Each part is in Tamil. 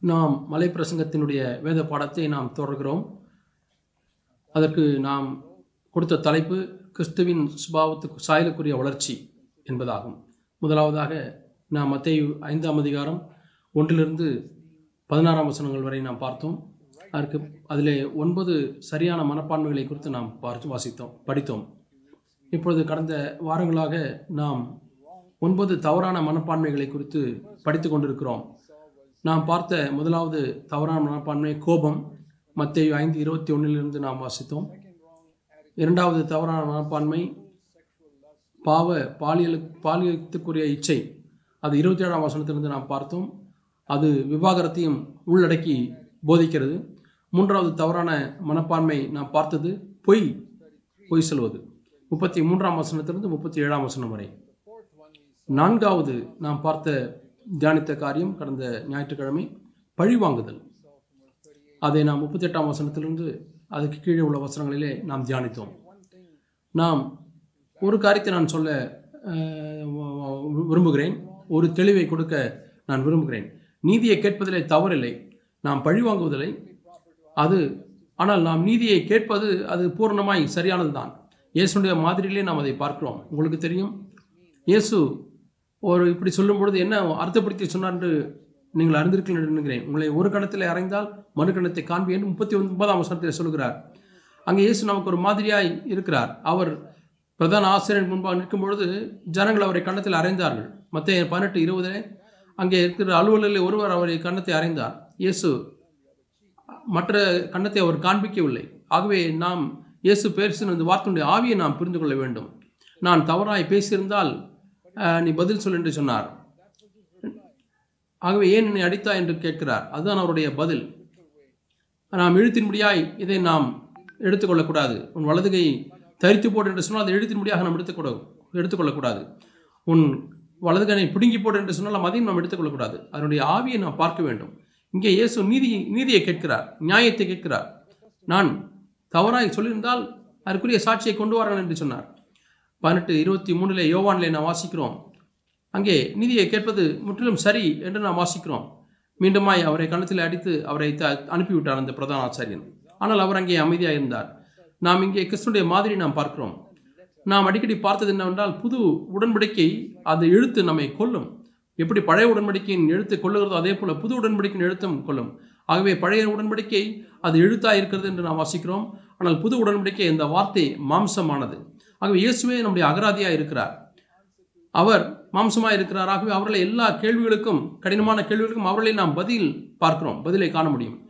நாம் மலை பிரசங்கத்தினுடைய வேத பாடத்தை நாம் தொடர்கிறோம். அதற்கு நாம் கொடுத்த தலைப்பு கிறிஸ்துவின் சுபாவத்துக்கு சாயலுக்குரிய வளர்ச்சி என்பதாகும். முதலாவதாக நாம் மத்திய ஐந்தாம் அதிகாரம் ஒன்றிலிருந்து பதினாறாம் வசனங்கள் வரை நாம் பார்த்தோம். அதற்கு அதிலே ஒன்பது சரியான மனப்பான்மைகளை குறித்து நாம் பார்த்து வாசித்தோம் படித்தோம். இப்பொழுது கடந்த வாரங்களாக நாம் ஒன்பது தவறான மனப்பான்மைகளை குறித்து படித்து கொண்டிருக்கிறோம். நாம் பார்த்த முதலாவது தவறான மனப்பான்மை கோபம் மத்தேயு ஐந்து இருபத்தி ஒன்றிலிருந்து நாம் வாசித்தோம். இரண்டாவது தவறான மனப்பான்மை பாவ பாலியல் பாலியலுக்குரிய இச்சை. அது இருபத்தி ஏழாம் வசனத்திலிருந்து நாம் பார்த்தோம். அது விவாகரத்தையும் உள்ளடக்கி போதிக்கிறது. மூன்றாவது தவறான மனப்பான்மை நாம் பார்த்தது பொய் பொய் சொல்வது. முப்பத்தி மூன்றாம் வசனத்திலிருந்து முப்பத்தி ஏழாம் வசனம் வரை. நான்காவது நாம் பார்த்த தியானித்த காரியம் கடந்த ஞாயிற்றுக்கிழமை பழிவாங்குதல். அதை நாம் முப்பத்தெட்டாம் வசனத்திலிருந்து அதுக்கு கீழே உள்ள வசனங்களிலே நாம் தியானித்தோம். நாம் ஒரு காரியத்தை நான் சொல்ல விரும்புகிறேன். ஒரு தெளிவை கொடுக்க நான் விரும்புகிறேன். நீதியை கேட்பதிலே தவறில்லை. நாம் பழிவாங்குவதில்லை. அது ஆனால் நாம் நீதியை கேட்பது அது பூர்ணமாய் சரியானது தான் இயேசுடைய மாதிரியிலே நாம் அதை பார்க்கிறோம். உங்களுக்கு தெரியும்? இயேசு ஒரு இப்படி சொல்லும் பொழுது என்ன அர்த்தப்படுத்தி சொன்னார்ன்று நீங்கள் அறிந்திருக்கீர்கள் உங்களை ஒரு கணத்தில் அறைந்தால் மறு கணத்தை காண்பி என்று முப்பத்தி ஒன்பதாம் வசனத்தில் சொல்கிறார் அங்கே இயேசு நமக்கு ஒரு மாதிரியாய் இருக்கிறார். அவர் பிரதான ஆசிரியர் முன்பாக நிற்கும் பொழுது ஜனங்கள் அவரை கண்ணத்தில் அறைந்தார்கள். மத்திய பதினெட்டு இருபதிலே அங்கே இருக்கிற அலுவலரில் ஒருவர் அவரை கண்ணத்தை அறைந்தார். இயேசு மற்ற கண்ணத்தை அவர் காண்பிக்கவில்லை. ஆகவே நாம் இயேசு பேசின இந்த வார்த்தையுடைய ஆவியை நாம் புரிந்து கொள்ள வேண்டும். நான் தவறாய் பேசியிருந்தால் நீ பதில் சொல் என்று சொன்னார். ஆகவே ஏன் என்னை அடித்தா என்று கேட்கிறார். அதுதான் அவருடைய பதில். நாம் எழுத்தின்படியாய் இதை நாம் எடுத்துக்கொள்ளக்கூடாது. உன் வலதுகை தரித்து போடு என்று சொன்னால் அதை எழுத்தின்படியாக நாம் எடுத்துக்கூட எடுத்துக்கொள்ளக்கூடாது. உன் வலதுகனை பிடுங்கி போடு என்று சொன்னால் அதையும் நாம் எடுத்துக்கொள்ளக்கூடாது. அதனுடைய ஆவியை நாம் பார்க்க வேண்டும். இங்கே இயேசு நீதி நீதியை கேட்கிறார் நியாயத்தை கேட்கிறார். நான் தவறாய் சொல்லியிருந்தால் அதற்குரிய சாட்சியை கொண்டு வரேன் என்று சொன்னார். பதினெட்டு இருபத்தி மூணில் யோவானிலே நாம் வாசிக்கிறோம். அங்கே நிதியை கேட்பது முற்றிலும் சரி என்று நாம் வாசிக்கிறோம். மீண்டுமாய் அவரை கணத்தில் அடித்து அவரை த அனுப்பிவிட்டார் அந்த பிரதான ஆச்சாரியன். ஆனால் அவர் அங்கே அமைதியாக இருந்தார். நாம் இங்கே கிறிஸ்துடைய மாதிரி நாம் பார்க்கிறோம். நாம் அடிக்கடி பார்த்தது என்னவென்றால் புது உடன்படிக்கை அந்த எழுத்து நம்மை கொல்லும். எப்படி பழைய உடன்படிக்கையின் எழுத்து கொள்ளுகிறதோ அதே போல் புது உடன்படிக்கையின் எழுத்தும் கொள்ளும் ஆகவே பழைய உடன்படிக்கை அது எழுத்தாக இருக்கிறது என்று நாம் வாசிக்கிறோம். ஆனால் புது உடன்படிக்கை இந்த வார்த்தை மாம்சமானது. ஆகவே இயேசுவே நம்முடைய அகராதியாக இருக்கிறார். அவர் மாம்சமாக இருக்கிறார். ஆகவே அவர்களை எல்லா கேள்விகளுக்கும் கடினமான கேள்விகளுக்கும் அவர்களை நாம் பதில் பார்க்கிறோம். பதிலை காண முடியும்.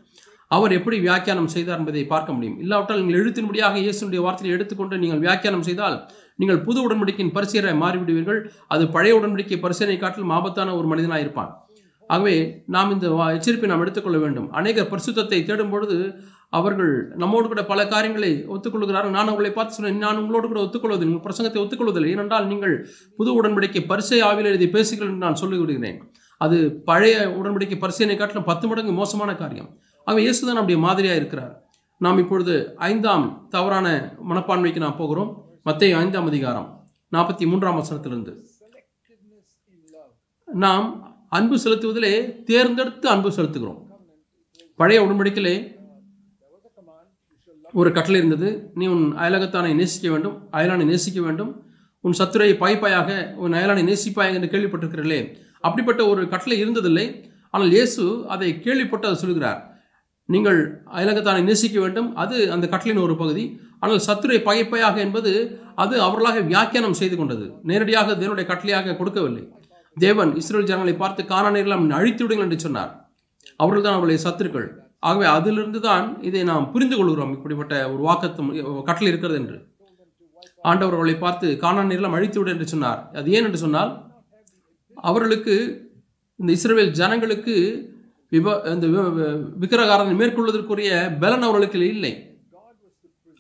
அவர் எப்படி வியாக்கியானம் செய்தார் என்பதை பார்க்க முடியும். இல்லாவிட்டால் நீங்கள் எழுத்தின்படியாக இயேசுடைய வார்த்தையை எடுத்துக்கொண்டு நீங்கள் வியாக்கியானம் செய்தால் நீங்கள் புது உடன்படிக்கையின் பரிசீலனை மாறிவிடுவீர்கள். அது பழைய உடன்படிக்கை பரிசீலனை காட்டிலும் ஆபத்தான ஒரு மனிதனாக இருப்பான். ஆகவே நாம் இந்த வா- எச்சரிப்பை நாம் எடுத்துக்கொள்ள வேண்டும். அநேகர் பரிசுத்தத்தை தேடும் பொழுது அவர்கள் நம்மோடு கூட பல காரியங்களை ஒத்துக்கொள்கிறார்கள். நான் உங்களை பார்த்து சொன்னேன் நான் உங்களோடு கூட ஒத்துக்கொள்வதில்லை. உங்கள் பிரசங்கத்தை ஒத்துக்கொள்வதில்லை. ஏனென்றால் நீங்கள் புது உடன்படிக்கை பரிசை ஆவியில் எழுதி பேசுகிறீர்கள் என்று நான் சொல்லிவிடுகிறேன். அது பழைய உடன்படிக்கை பரிசீலனை காட்டிலும் பத்து மடங்கு மோசமான காரியம். ஆகவே இயேசுதான் நம்முடைய மாதிரியாக இருக்கிறார். நாம் இப்பொழுது ஐந்தாம் தவறான மனப்பான்மைக்கு நாம் போகிறோம். மத்திய ஐந்தாம் அதிகாரம் நாற்பத்தி மூன்றாம் வசனத்திலிருந்து. நாம் அன்பு செலுத்துவதிலே தேர்ந்தெடுத்து அன்பு செலுத்துகிறோம். பழைய உடன்படிக்கையிலே ஒரு கட்டளை இருந்தது. நீ உன் அயலகத்தானை நேசிக்க வேண்டும் அயலானை நேசிக்க வேண்டும். உன் சத்துரையை பாய்ப்பாயாக உன் அயலானை நேசிப்பாயாக என்று கேள்விப்பட்டிருக்கிறீர்களே. அப்படிப்பட்ட ஒரு கட்டளை இருந்ததில்லை. ஆனால் இயேசு அதை கேள்விப்பட்டு அதை சொல்கிறார். நீங்கள் அயலகத்தானை நேசிக்க வேண்டும் அது அந்த கட்டளையின் ஒரு பகுதி. ஆனால் சத்துரை பகைப்பையாக என்பது அது அவர்களாக வியாக்கியானம் செய்து கொண்டது. நேரடியாக தேவனுடைய கட்டளையாக கொடுக்கவில்லை. தேவன் இஸ்ரேல் ஜனங்களை பார்த்து காணானீர்கள் அழித்து விடுங்கள் என்று சொன்னார். அவர்கள் தான் அவருடைய சத்துருக்கள். ஆகவே அதிலிருந்து தான் இதை நாம் புரிந்து கொள்கிறோம் இப்படிப்பட்ட ஒரு வாக்கத்து கட்டளை இருக்கிறது என்று. ஆண்டவர் அவர்களை பார்த்து காணான் நிலம் அழித்து விடு என்று சொன்னார். அது ஏன் என்று சொன்னால் அவர்களுக்கு இந்த இஸ்ரேல் ஜனங்களுக்கு விப இந்த விக்கிரகாரனை மேற்கொள்வதற்குரிய பலன் அவர்களுக்கு இல்லை.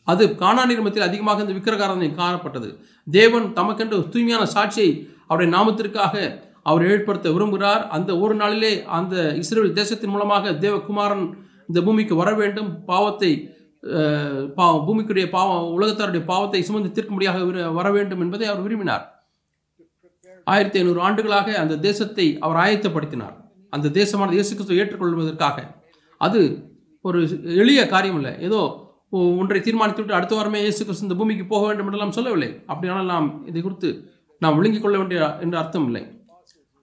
அது காணானியர் மத்தியில் அதிகமாக இந்த விக்கிரகாரனை காணப்பட்டது. தேவன் தமக்கென்று தூய்மையான சாட்சியை அவருடைய நாமத்திற்காக அவர் ஏற்படுத்த விரும்புகிறார். அந்த ஒரு நாளிலே அந்த இஸ்ரேல் தேசத்தின் மூலமாக தேவகுமாரன் இந்த பூமிக்கு வர வேண்டும். பாவத்தை பா பூமிக்குரிய பாவம் உலகத்தாருடைய பாவத்தை சுமந்து தீர்க்கும்படியாக விரு- வர வேண்டும் என்பதை அவர் விரும்பினார். ஆயிரத்தி ஐநூறு ஆண்டுகளாக அந்த தேசத்தை அவர் ஆயத்தப்படுத்தினார். அந்த தேசமானது இயேசு கிறிஸ்துவை ஏற்றுக்கொள்வதற்காக. அது ஒரு எளிய காரியம் இல்லை ஏதோ ஒன்றை தீர்மானித்து விட்டு அடுத்த வாரமே இயேசு கிறிஸ்து இந்த பூமிக்கு போக வேண்டும் என்றெல்லாம் சொல்லவில்லை. அப்படியானால் நாம் இதை குறித்து நாம் விழுங்கிக் கொள்ள வேண்டிய என்ற அர்த்தம் இல்லை.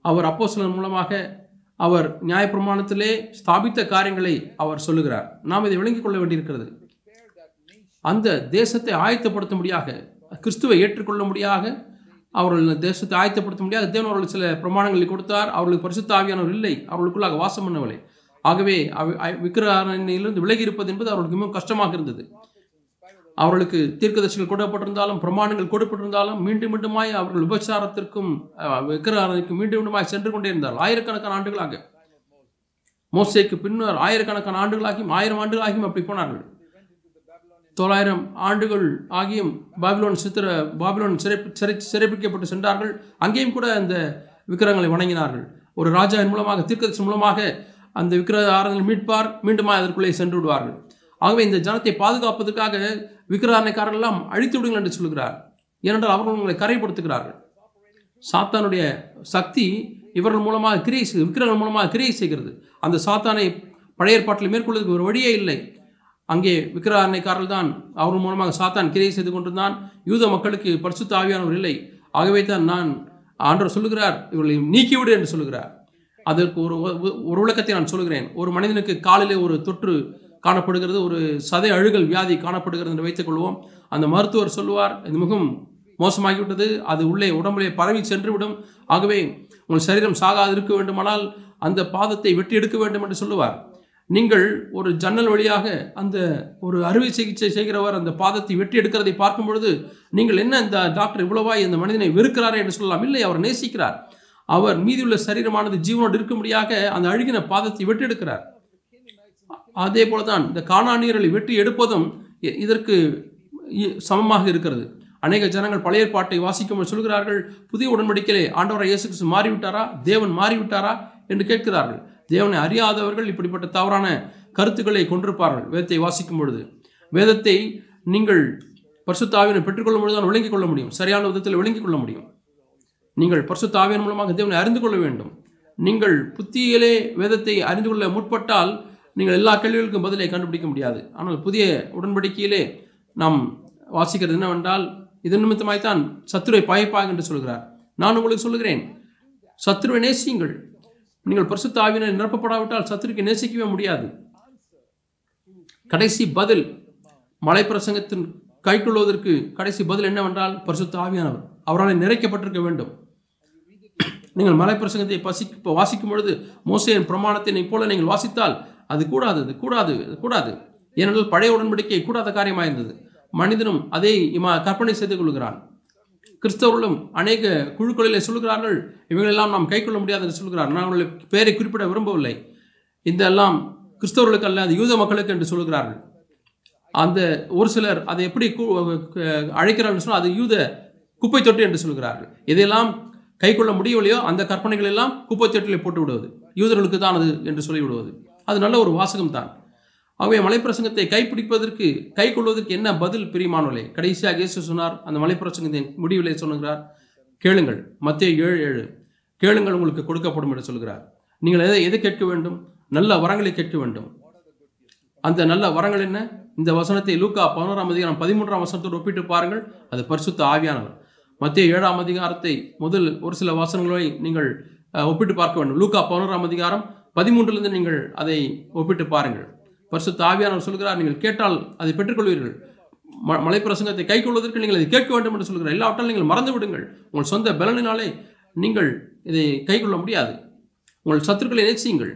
அவர் அப்போஸ்தலர் மூலமாக அவர் நியாயப்பிரமாணத்திலே ஸ்தாபித்த காரியங்களை அவர் சொல்லுகிறார். நாம் இதை விளங்கிக் கொள்ள வேண்டியிருக்கிறது. அந்த தேசத்தை ஆயத்தப்படுத்த முடியாக கிறிஸ்துவை ஏற்றுக்கொள்ள முடியாக அவர்கள் தேசத்தை ஆயத்தப்படுத்த முடியாது தேவன் அவர்கள் சில பிரமாணங்களை கொடுத்தார். அவர்களுக்கு பரிசுத்த ஆவியானவர் இல்லை. அவர்களுக்குள்ளாக வாசம் பண்ணவில்லை. ஆகவே அவ- விலகி இருப்பது என்பது அவர்களுக்கு மிகவும் கஷ்டமாக இருந்தது. அவர்களுக்கு தீர்க்கதரிசிகள் கொடுக்கப்பட்டிருந்தாலும் பிரமாணங்கள் கொடுக்கப்பட்டிருந்தாலும் மீண்டும் மீண்டுமாய் அவர்கள் உபசாரத்திற்கும் அஹ், விக்கிரகணிக்கும் மீண்டும் மீண்டுமாய் சென்று கொண்டே இருந்தார்கள் ஆயிரக்கணக்கான ஆண்டுகளாக. மோசேக்கு பின்னர் ஆயிரக்கணக்கான ஆண்டுகளாகியும் ஆயிரம் ஆண்டுகளாகியும் அப்படி போனார்கள். தொள்ளாயிரம் ஆண்டுகள் ஆகியும் பாபிலோன் சித்திர பாபிலோன் சிறை சிறை சிறைப்பிடிக்கப்பட்டு சென்றார்கள். அங்கேயும் கூட அந்த விக்கிரகங்களை வணங்கினார்கள். ஒரு ராஜாவின் மூலமாக தீர்க்கதரிசி மூலமாக அந்த விக்கிரக ஆராதனை மீட்பார் மீண்டும் அதற்குள்ளே சென்று விடுவார்கள். ஆகவே இந்த ஜனத்தை பாதுகாப்பதற்காக விக்கிரகாரணைக்காரர்கள் எல்லாம் அழித்து விடுங்கள் என்று சொல்கிறார் ஏனென்றால் அவர்கள் உங்களை கரைப்படுத்துகிறார்கள். சாத்தானுடைய சக்தி இவர்கள் மூலமாக கிரியை செய் விக்கிரகங்கள் மூலமாக கிரியை செய்கிறது. அந்த சாத்தானை பழைய ஏற்பாட்டில் மேற்கொள்வதற்கு ஒரு வழியே இல்லை. அங்கே விக்கிரகாரணைக்காரர்கள் தான் அவர்கள் மூலமாக சாத்தான் கிரியை செய்து கொண்டிருந்தான். யூத மக்களுக்கு பரிசுத்த ஆவியானவர் இல்லை. ஆகவே தான் நான் ஆண்டவர் சொல்லுகிறார் இவர்களை நீக்கிவிடு என்று சொல்லுகிறார். அதற்கு ஒரு ஒரு- விளக்கத்தை நான் சொல்லுகிறேன். ஒரு மனிதனுக்கு காலிலே ஒரு தொற்று காணப்படுகிறது ஒரு சதை அழுகல் வியாதி காணப்படுகிறது என்று வைத்துக் கொள்வோம். அந்த மருத்துவர் சொல்லுவார் இது மிகவும் மோசமாகிவிட்டது. அது உள்ளே உடம்புலே பரவி சென்று விடும் ஆகவே உங்கள் சரீரம் சாகாது இருக்க வேண்டுமானால் அந்த பாதத்தை வெட்டி எடுக்க வேண்டும் என்று சொல்லுவார். நீங்கள் ஒரு ஜன்னல் வழியாக அந்த ஒரு அறுவை சிகிச்சை செய்கிறவர் அந்த பாதத்தை வெட்டி எடுக்கிறதை பார்க்கும் பொழுது நீங்கள் என்ன இந்த டாக்டர் இவ்வளவாய் இந்த மனிதனை வெறுக்கிறாரே என்று சொல்லலாம். இல்லை அவர் நேசிக்கிறார். அவர் மீதியுள்ள சரீரமானது ஜீவனோடு இருக்கும்படியாக அந்த அழுகின பாதத்தை வெட்டி எடுக்கிறார். அதே போலதான் இந்த காணானியர்களை வெட்டி எடுப்பதும் இதற்கு இ- சமமாக இருக்கிறது. அநேக ஜனங்கள் பழைய பாட்டை வாசிக்கும் சொல்கிறார்கள் புதிய உடன்படிக்கையிலே ஆண்டவரை இயேசு கிறிஸ்து மாறிவிட்டாரா தேவன் மாறிவிட்டாரா என்று கேட்கிறார்கள். தேவனை அறியாதவர்கள் இப்படிப்பட்ட தவறான கருத்துக்களை கொண்டிருப்பார்கள் வேதத்தை வாசிக்கும் பொழுது. வேதத்தை நீங்கள் பரிசுத்தாவினை பெற்றுக்கொள்ளும் பொழுது தான் விளங்கிக் கொள்ள முடியும். சரியான விதத்தில் விளங்கிக் கொள்ள முடியும். நீங்கள் பரிசுத்தாவியன் மூலமாக தேவனை அறிந்து கொள்ள வேண்டும். நீங்கள் புத்தியிலே வேதத்தை அறிந்து கொள்ள முற்பட்டால் நீங்கள் எல்லா கேள்விகளுக்கும் பதிலை கண்டுபிடிக்க முடியாது. ஆனால் புதிய உடன்படிக்கையிலே நாம் வாசிக்கிறது என்னவென்றால் இதன் நிமித்தமாய்த்தான் சத்துருவை பயப்பாக என்று சொல்கிறார். நான் உங்களுக்கு சொல்லுகிறேன் சத்துருவை நேசியுங்கள். நீங்கள் பரிசுத்த ஆவியினர் நிரப்பப்படாவிட்டால் சத்துருக்கு நேசிக்கவே முடியாது. கடைசி பதில் மலை பிரசங்கத்தின் கைக்கொள்வதற்கு கடைசி பதில் என்னவென்றால் பரிசுத்த ஆவியானவர். அவரால் நிறைக்கப்பட்டிருக்க வேண்டும். நீங்கள் மலை பிரசங்கத்தை பசி வாசிக்கும் பொழுது மோசையின் பிரமாணத்தை போல நீங்கள் வாசித்தால் அது கூடாது அது கூடாது கூடாது. ஏனென்றால் பழைய உடன்படிக்கை கூடாத காரியமாக இருந்தது மனிதனும் அதை இமா கற்பனை செய்து கொள்கிறான். கிறிஸ்தவர்களும் அநேக குழுக்களிலே சொல்கிறார்கள் இவைகளெல்லாம் நாம் கைக்கொள்ள முடியாது என்று சொல்கிறார் நான் அவர்களை பெயரை குறிப்பிட விரும்பவில்லை. இந்த எல்லாம் கிறிஸ்தவர்களுக்கு அல்ல அது யூத மக்களுக்கு என்று சொல்கிறார்கள் அந்த ஒரு சிலர் அதை எப்படி கூ- அழைக்கிறார்கள் சொன்னால் அது யூத குப்பை தொட்டி என்று சொல்கிறார்கள் இதையெல்லாம் கை கொள்ள முடியவில்லையோ அந்த கற்பனைகள் எல்லாம் குப்பை தொட்டிலே போட்டு விடுவது யூதர்களுக்கு தான் அது என்று சொல்லிவிடுவது. அது நல்ல ஒரு வாசகம் தான் ஆகவே மலைப்பிரசங்கத்தை கைப்பிடிப்பதற்கு கை கொள்வதற்கு என்ன பதில் பிரியமானவர்களே? கடைசியாக இயேசு சொன்னார் அந்த மலைப்பிரசங்கத்தின் முடிவிலே சொல்லுகிறார் கேளுங்கள். மத்திய ஏழு ஏழு கேளுங்கள் உங்களுக்கு கொடுக்கப்படும் என்று சொல்கிறார் நீங்கள் எதை எதை கேட்க வேண்டும்? நல்ல வரங்களை கேட்க வேண்டும். அந்த நல்ல வரங்கள் என்ன? இந்த வசனத்தை லூக்கா பதினோராம் அதிகாரம் பதிமூன்றாம் வசனத்தோடு ஒப்பிட்டு பாருங்கள் அது பரிசுத்த ஆவியானவர். மத்திய ஏழாம் அதிகாரத்தை முதல் ஒரு சில வசனங்களை நீங்கள் ஒப்பிட்டு பார்க்க வேண்டும். லூக்கா பதினோராம் அதிகாரம் பதிமூன்றிலிருந்து நீங்கள் அதை ஒப்பிட்டு பாருங்கள். பரிசு ஆவியானவர் சொல்கிறார் நீங்கள் கேட்டால் அதை பெற்றுக்கொள்வீர்கள். ம மலை பிரசங்கத்தை கை கொள்வதற்கு நீங்கள் அதை கேட்க வேண்டும் என்று சொல்கிறார். இல்லாவிட்டால் நீங்கள் மறந்து விடுங்கள். உங்கள் சொந்த பலனினாலே நீங்கள் இதை கை கொள்ள முடியாது. உங்கள் சத்துருக்களை நேசியுங்கள்.